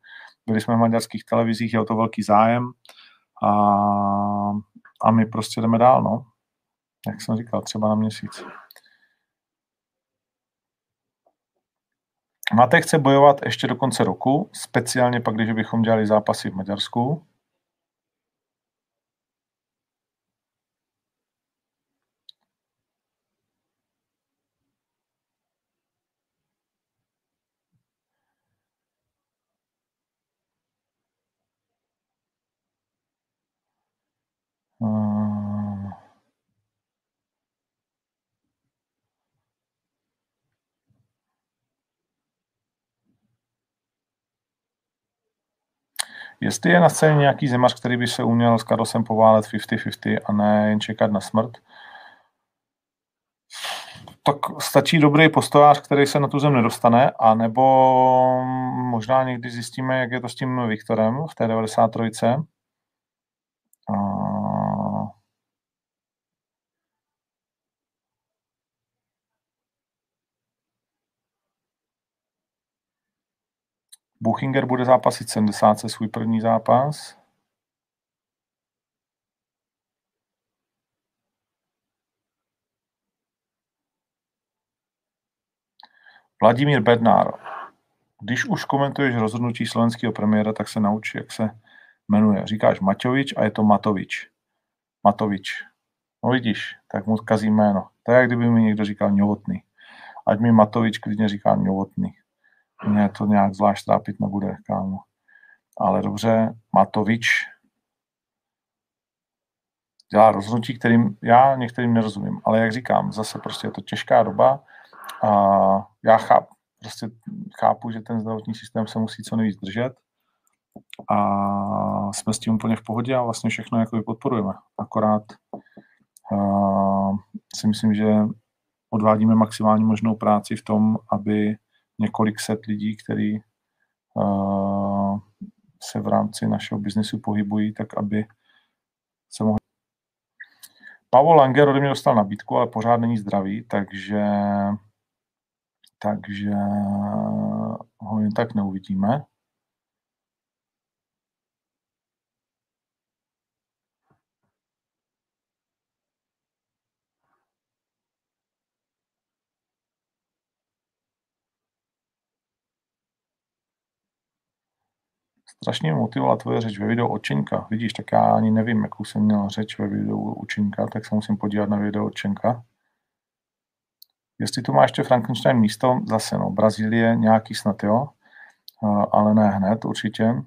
Speaker 1: Byli jsme v maďarských televizích, je o to velký zájem a, a my prostě jdeme dál, no. Jak jsem říkal, třeba na měsíc. Mate chce bojovat ještě do konce roku, speciálně pak, když bychom dělali zápasy v Maďarsku. Jestli je na scéně nějaký zemař, který by se uměl s Karlosem poválet 50-50 a ne jen čekat na smrt, tak stačí dobrý postojář, který se na tu zem nedostane, anebo možná někdy zjistíme, jak je to s tím Viktorem v té 93. Buchinger bude zápasit 70 se svůj první zápas. Vladimír Bednár. Když už komentuješ rozhodnutí slovenského premiéra, tak se nauč, jak se jmenuje. Říkáš Maťovič a je to Matovič. Matovič. No vidíš, tak mu kazí jméno. To je, jak kdyby mi někdo říkal Novotný. Ať mi Matovič klidně říká Novotný. Mě to nějak zvlášť trápit nebude, kámo. Ale dobře, Matovič dělá rozhodnutí, kterým já některým nerozumím. Ale jak říkám, zase prostě je to těžká doba a já chápu, prostě chápu, že ten zdravotní systém se musí co nejvíc držet a jsme s tím úplně v pohodě a vlastně všechno jako podporujeme. Akorát uh, si myslím, že odvádíme maximální možnou práci v tom, aby několik set lidí, který uh, se v rámci našeho biznesu pohybují, tak aby se mohli. Pavel Langer ode mě dostal nabídku, ale pořád není zdravý, takže, takže ho jen tak neuvidíme. Strašně mě motivovala tvoje řeč ve videu Očenka. Vidíš, tak já ani nevím, jakou jsem měl řeč ve videu Učenka, tak se musím podívat na video Očenka. Jestli tu má ještě Frankenstein místo, zase no, Brazílie nějaký snad jo, ale ne hned určitě.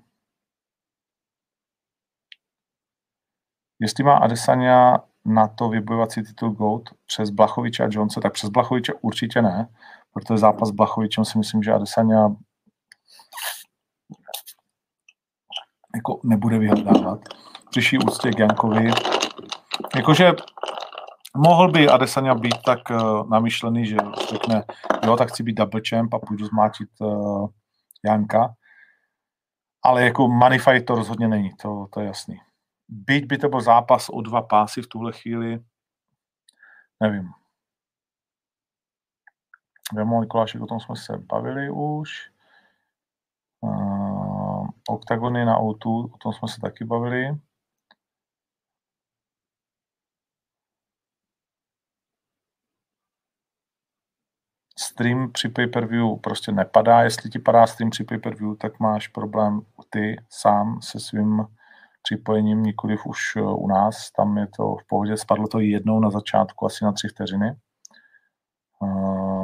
Speaker 1: Jestli má Adesanya na to vybojovat si titul GOAT přes Blachoviče a Jonese, tak přes Blachoviče určitě ne, protože zápas s Blachovičem si myslím, že Adesanya jako nebude vyhledávat. Přiší úctě k Jankovi. Jakože mohl by Adesanya být tak uh, namyšlený, že řekne, jo, tak chci být double champ a půjdu zmátit uh, Janka. Ale jako money fight to rozhodně není, to, to je jasný. Byť by to byl zápas o dva pásy v tuhle chvíli, nevím. Vemo Mikulášek, o tom jsme se bavili už. Uh, oktagony na O2, o tom jsme se taky bavili. Stream při pay-per-view prostě nepadá. Jestli ti padá stream při pay-per-view, tak máš problém ty sám se svým připojením, nikoliv už u nás. Tam je to v pohodě. Spadlo to jednou na začátku, asi na tři vteřiny. Uh,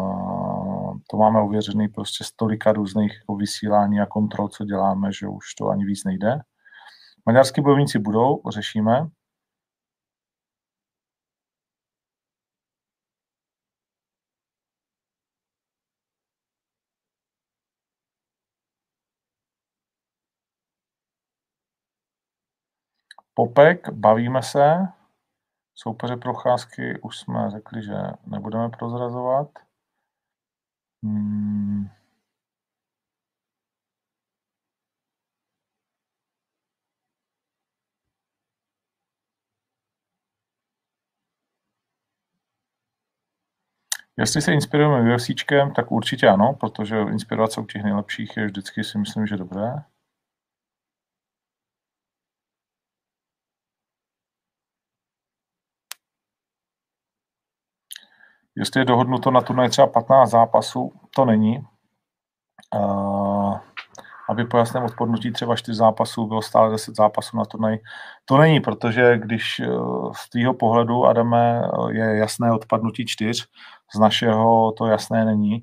Speaker 1: to máme ověřený prostě z tolika různých jako vysílání a kontrol, co děláme, že už to ani víc nejde. Maďarský bojovníci budou, řešíme. Popek, bavíme se. Soupeře procházky už jsme řekli, že nebudeme prozrazovat. Hmm. Jestli se inspirujeme UFCčkem, tak určitě ano, protože inspirovat se u těch nejlepších je vždycky si myslím, že dobré. Jestli je dohodnuto na turnaj třeba 15 zápasů, to není. Uh, aby po jasném odpadnutí třeba 4 zápasů bylo stále 10 zápasů na turnaj. To není, protože když uh, z tvýho pohledu, Adame, je jasné odpadnutí 4, z našeho to jasné není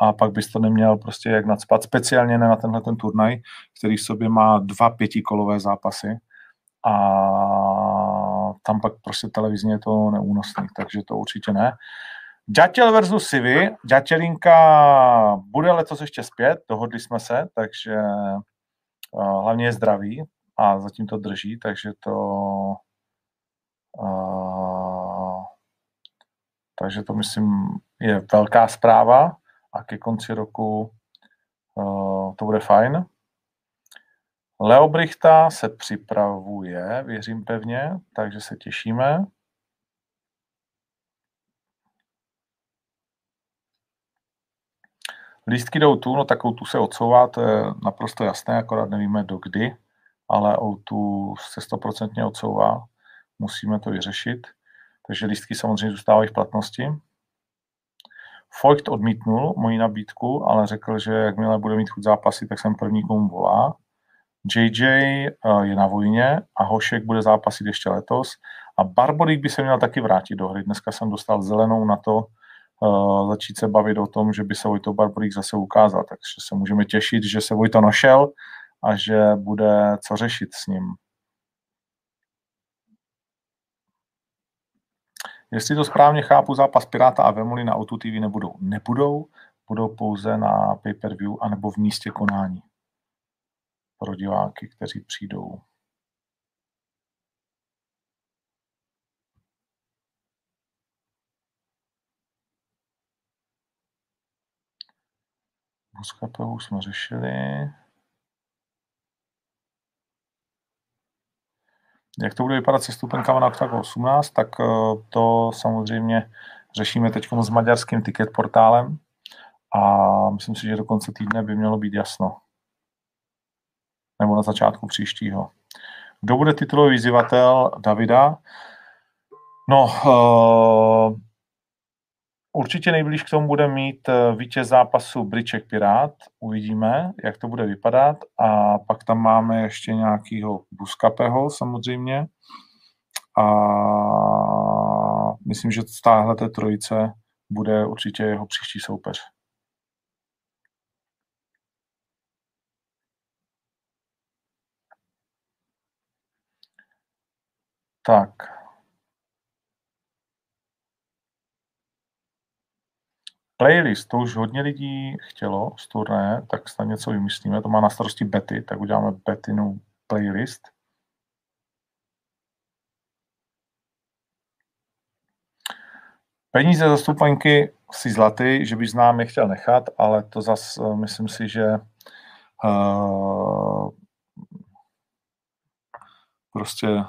Speaker 1: a pak bys to neměl prostě jak nadspat, speciálně ne na tenhle ten turnaj, který v sobě má dva pětikolové zápasy a tam pak prostě televizně je to neúnosný, takže to určitě ne. Ďatěl versus Sivy. Ďatělinka bude letos ještě zpět, dohodli jsme se, takže uh, hlavně je zdravý a zatím to drží, takže to uh, takže to myslím je velká zpráva a ke konci roku uh, to bude fajn. Leo Brichta se připravuje, věřím pevně, takže se těšíme. Lístky do tu, no tak tu se odsouvá, to je naprosto jasné, akorát nevíme do kdy, ale tu se stoprocentně odsouvá, musíme to vyřešit. Takže lístky samozřejmě zůstávají v platnosti. Feucht odmítnul moji nabídku, ale řekl, že jakmile bude mít chuť zápasy, tak jsem první, komu volá. JJ eh, je na vojně a Hošek bude zápasit ještě letos. A Barborík by se měl taky vrátit do hry. Dneska jsem dostal zelenou na to, začít se bavit o tom, že by se Vojto Barborík zase ukázal. Takže se můžeme těšit, že se Vojto našel a že bude co řešit s ním. Jestli to správně chápu, zápas Piráta a Vemoli na Auto TV nebudou. Nebudou, budou pouze na pay-per-view anebo v místě konání pro diváky, kteří přijdou. Buskapehu jsme řešili. Jak to bude vypadat se stupenkama na Octagon 18, tak eh, to samozřejmě řešíme teď s maďarským ticket portálem a myslím si, že do konce týdne by mělo být jasno. Nebo na začátku příštího. Kdo bude titulový vyzývatel Davida? No, uh, Určitě nejblíž k tomu bude mít eh, vítěz zápasu Briček Pirát. Uvidíme, jak to bude vypadat. A pak tam máme ještě nějakýho Buskapeho samozřejmě. A myslím, že z téhle trojice bude určitě jeho příští soupeř. Tak, Playlist, to už hodně lidí chtělo z turné, tak snad něco vymyslíme. To má na starosti Betty, tak uděláme Bettinu playlist. Peníze za stupenky si zlatý, že bych znám je chtěl nechat, ale to zas uh, myslím si, že uh, prostě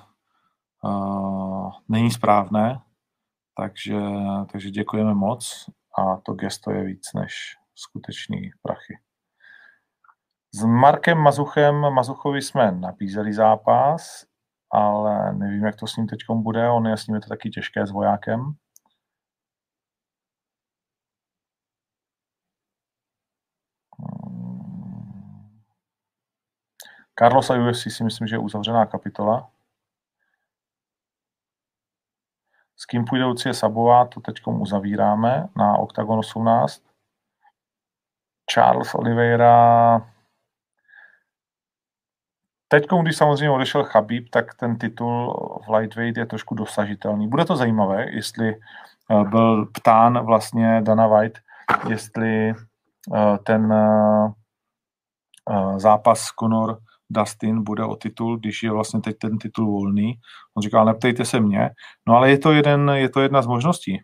Speaker 1: uh, není správné, takže, takže děkujeme moc a to gesto je víc než skutečný prachy. S Markem Mazuchem, Mazuchovi jsme nabízeli zápas, ale nevím, jak to s ním teď bude. On je s ním je to taky těžké s vojákem. Carlos a UFC si myslím, že je uzavřená kapitola. S kým půjde Lucie Sabová, to teď uzavíráme na Octagon 18. Charles Oliveira. Teď, když samozřejmě odešel Chabib, tak ten titul v lightweight je trošku dosažitelný. Bude to zajímavé, jestli eh, byl ptán vlastně Dana White, jestli eh, ten eh, zápas Conor Dustin bude o titul, když je vlastně teď ten titul volný. On říkal, neptejte se mě. No ale je to, jeden, je to jedna z možností.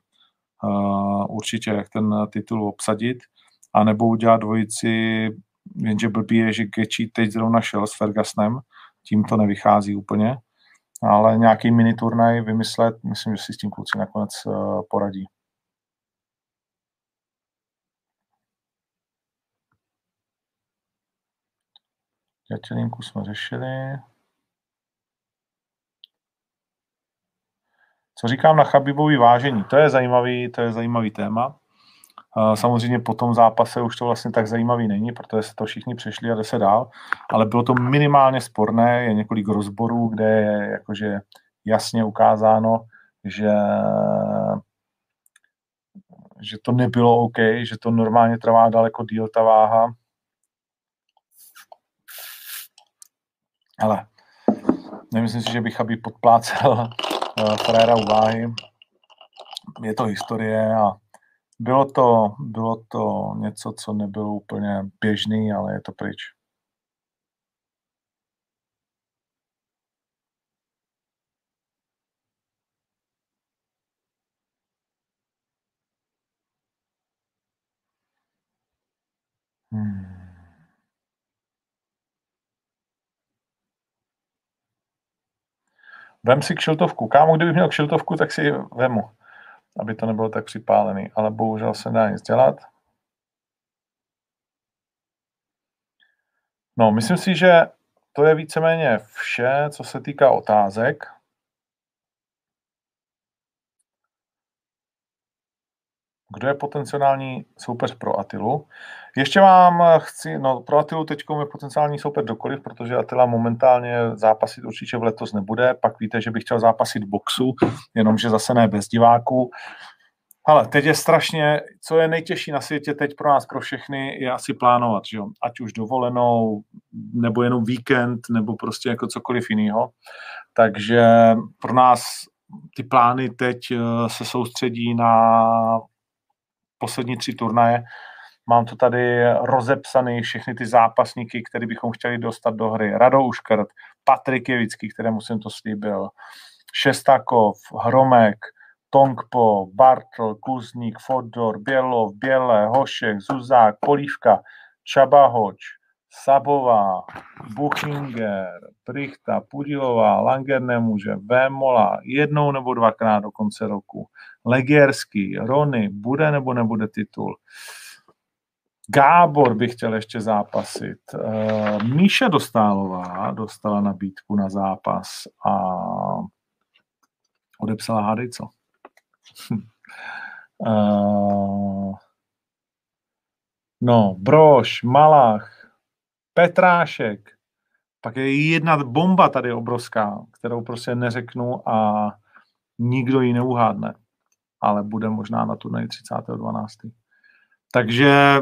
Speaker 1: Uh, určitě, jak ten titul obsadit, anebo udělat dvojici, jenže blbý je, že Gechi teď zrovna šel s Fergusonem, tím to nevychází úplně, ale nějaký mini turnaj vymyslet, myslím, že si s tím kluci nakonec uh, poradí. Dětělinku jsme řešili. Co říkám na Chabibový vážení? To je zajímavý, to je zajímavý téma. Samozřejmě po tom zápase už to vlastně tak zajímavý není, protože se to všichni přešli a jde se dál, ale bylo to minimálně sporné, je několik rozborů, kde je jakože jasně ukázáno, že, že to nebylo OK, že to normálně trvá daleko díl ta váha, Ale nemyslím si, že bych aby podplácel uh, Ferrera u váhy. Je to historie a bylo to, bylo to něco, co nebylo úplně běžný, ale je to pryč. Vem si kšiltovku. Kámo, kdybych měl kšiltovku, tak si ji vemu, aby to nebylo tak připálený. Ale bohužel se nedá nic dělat. No, myslím si, že to je víceméně vše, co se týká otázek. Kdo je potenciální soupeř pro Atilu. Ještě vám chci, no pro Atilu teď je potenciální soupeř dokoliv, protože Atila momentálně zápasit určitě v letos nebude, pak víte, že bych chtěl zápasit boxu, jenomže zase ne bez diváků. Ale teď je strašně, co je nejtěžší na světě teď pro nás, pro všechny, je asi plánovat, že jo? ať už dovolenou, nebo jenom víkend, nebo prostě jako cokoliv jiného. Takže pro nás ty plány teď eh, se soustředí na poslední tři turnaje. Mám tu tady rozepsaný všechny ty zápasníky, které bychom chtěli dostat do hry. Rado Uškrt, Patrik Jevický, kterému jsem to slíbil, Šestakov, Hromek, Tongpo, Bartl, Kuzník, Fodor, Bělov, Běle, Hošek, Zuzák, Polívka, Čabahoč, Sabová, Buchinger, Prichta, Pudilová, Langer nemůže, Vémola, jednou nebo dvakrát do konce roku, Legierský, Rony, bude nebo nebude titul. Gábor by chtěl ještě zápasit. Uh, Míša Dostálová dostala nabídku na zápas a odepsala hádej co. uh, no, Broš, Malach, Petrášek, pak je jedna bomba tady obrovská, kterou prostě neřeknu a nikdo ji neuhádne, ale bude možná na turnaji 30.12. Takže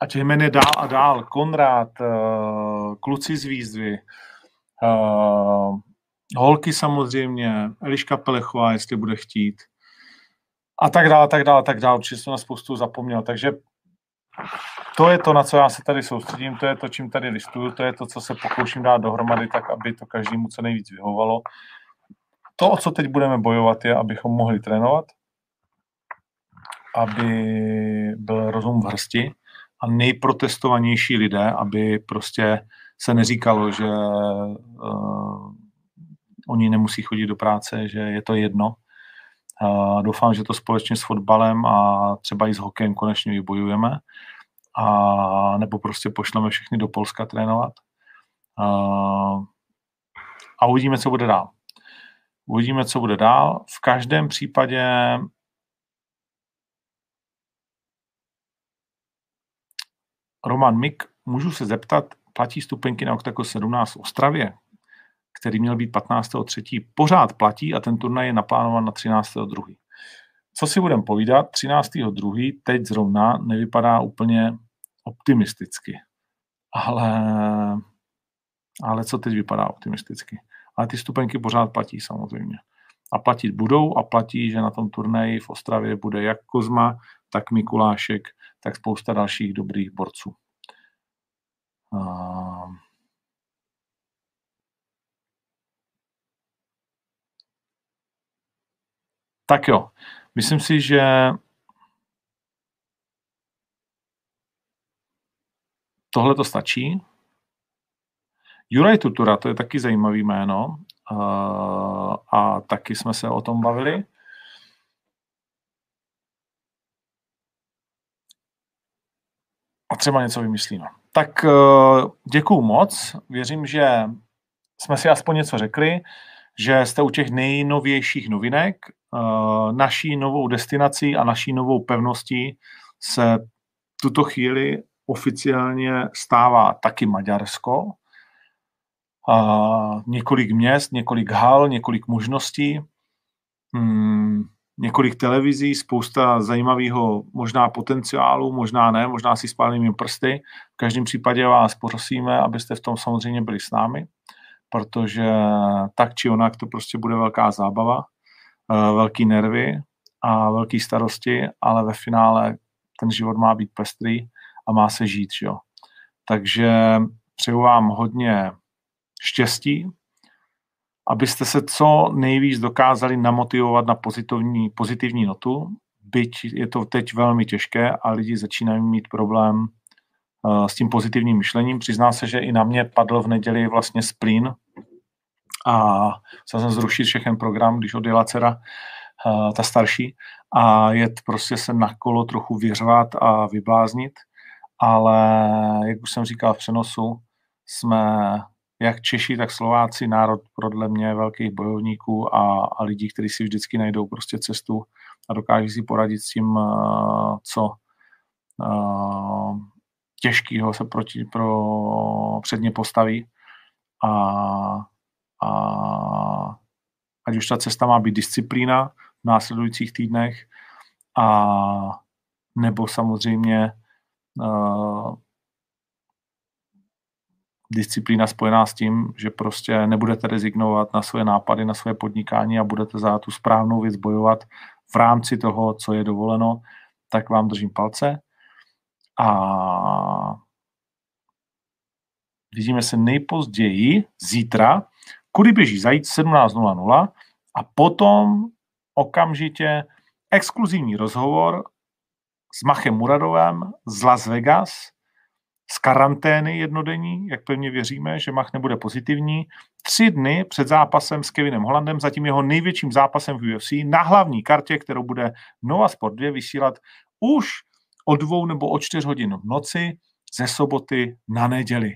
Speaker 1: ať jmenuje dál a dál, Konrád, uh, kluci z výzvy, uh, holky samozřejmě, Eliška Pelechová, jestli bude chtít, a tak dále, tak dále, tak dále, určitě jsem na spoustu zapomněl, takže to je to, na co já se tady soustředím, to je to, čím tady listuju, to je to, co se pokouším dát dohromady, tak aby to každému co nejvíc vyhovalo. To, o co teď budeme bojovat, je, abychom mohli trénovat, aby byl rozum v hrsti a nejprotestovanější lidé, aby prostě se neříkalo, že uh, oni nemusí chodit do práce, že je to jedno. Uh, doufám, že to společně s fotbalem a třeba i s hokejem konečně vybojujeme a nebo prostě pošleme všechny do Polska trénovat. Uh, a uvidíme, co bude dál. Uvidíme, co bude dál. V každém případě Roman Mik, můžu se zeptat, platí stupenky na Octaco 17 v Ostravě, který měl být 15.3. pořád platí a ten turnaj je naplánovan na 13.2. Co si budeme povídat, 13.2. teď zrovna nevypadá úplně optimisticky. Ale, ale co teď vypadá optimisticky? Ale ty stupenky pořád platí samozřejmě. A platit budou a platí, že na tom turnaji v Ostravě bude jak Kozma, tak Mikulášek, tak spousta dalších dobrých borců. Tak jo, myslím si, že tohle to stačí. Juraj Tutura, to je taky zajímavý jméno a taky jsme se o tom bavili. A třeba něco vymyslíme. Tak eh, děkuju moc. Věřím, že jsme si aspoň něco řekli, že jste u těch nejnovějších novinek. Eh, naší novou destinací a naší novou pevností se tuto chvíli oficiálně stává taky Maďarsko. A několik měst, několik hal, několik možností, hmm, několik televizí, spousta zajímavého možná potenciálu, možná ne, možná si spálnými prsty. V každém případě vás prosíme, abyste v tom samozřejmě byli s námi, protože tak či onak to prostě bude velká zábava, eh, velký nervy a velký starosti, ale ve finále ten život má být pestrý a má se žít. Jo. Takže přeju vám hodně štěstí, abyste se co nejvíc dokázali namotivovat na pozitivní, pozitivní notu, byť je to teď velmi těžké a lidi začínají mít problém uh, s tím pozitivním myšlením. Přizná se, že i na mě padl v neděli vlastně splín a chcel jsem zrušit všechen program, když odjela dcera, uh, ta starší, a jet prostě se na kolo trochu vyřvat a vybláznit ale jak už jsem říkal v přenosu, jsme jak Češi, tak Slováci, národ podle mě velkých bojovníků a, a lidí, kteří si vždycky najdou prostě cestu a dokáží si poradit s tím, uh, co uh, těžkého se proti, pro, předně postaví. A, a ať už ta cesta má být disciplína v následujících týdnech, a nebo samozřejmě disciplína spojená s tím, že prostě nebudete rezignovat na svoje nápady, na svoje podnikání a budete za tu správnou věc bojovat v rámci toho, co je dovoleno, tak vám držím palce. A vidíme se nejpozději zítra, kudy běží zajít 17.00 a potom okamžitě exkluzivní rozhovor s Machem Muradovem z Las Vegas, z karantény jednodenní, jak pevně věříme, že Mach nebude pozitivní, tři dny před zápasem s Kevinem Hollandem, zatím jeho největším zápasem v UFC, na hlavní kartě, kterou bude Nova Sport 2 vysílat už o dvou nebo o čtyř hodin v noci ze soboty na neděli.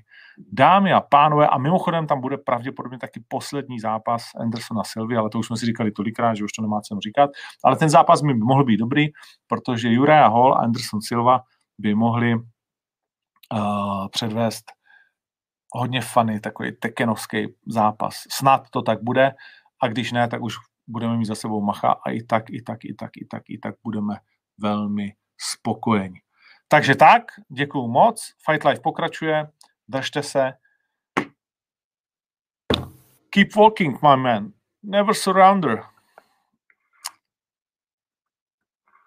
Speaker 1: Dámy a pánové, a mimochodem tam bude pravděpodobně taky poslední zápas Andersona Silvy, ale to už jsme si říkali tolikrát, že už to nemá cenu říkat, ale ten zápas by mohl být dobrý, protože Juraja Hall a Anderson Silva by mohli uh, předvést hodně fany, takový tekenovský zápas. Snad to tak bude a když ne, tak už budeme mít za sebou Macha a i tak, i tak, i tak, i tak, i tak budeme velmi spokojeni. Takže tak, děkuju moc, Fight Life pokračuje, držte se. Keep walking, my man. Never surrender.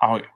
Speaker 1: Ahoj.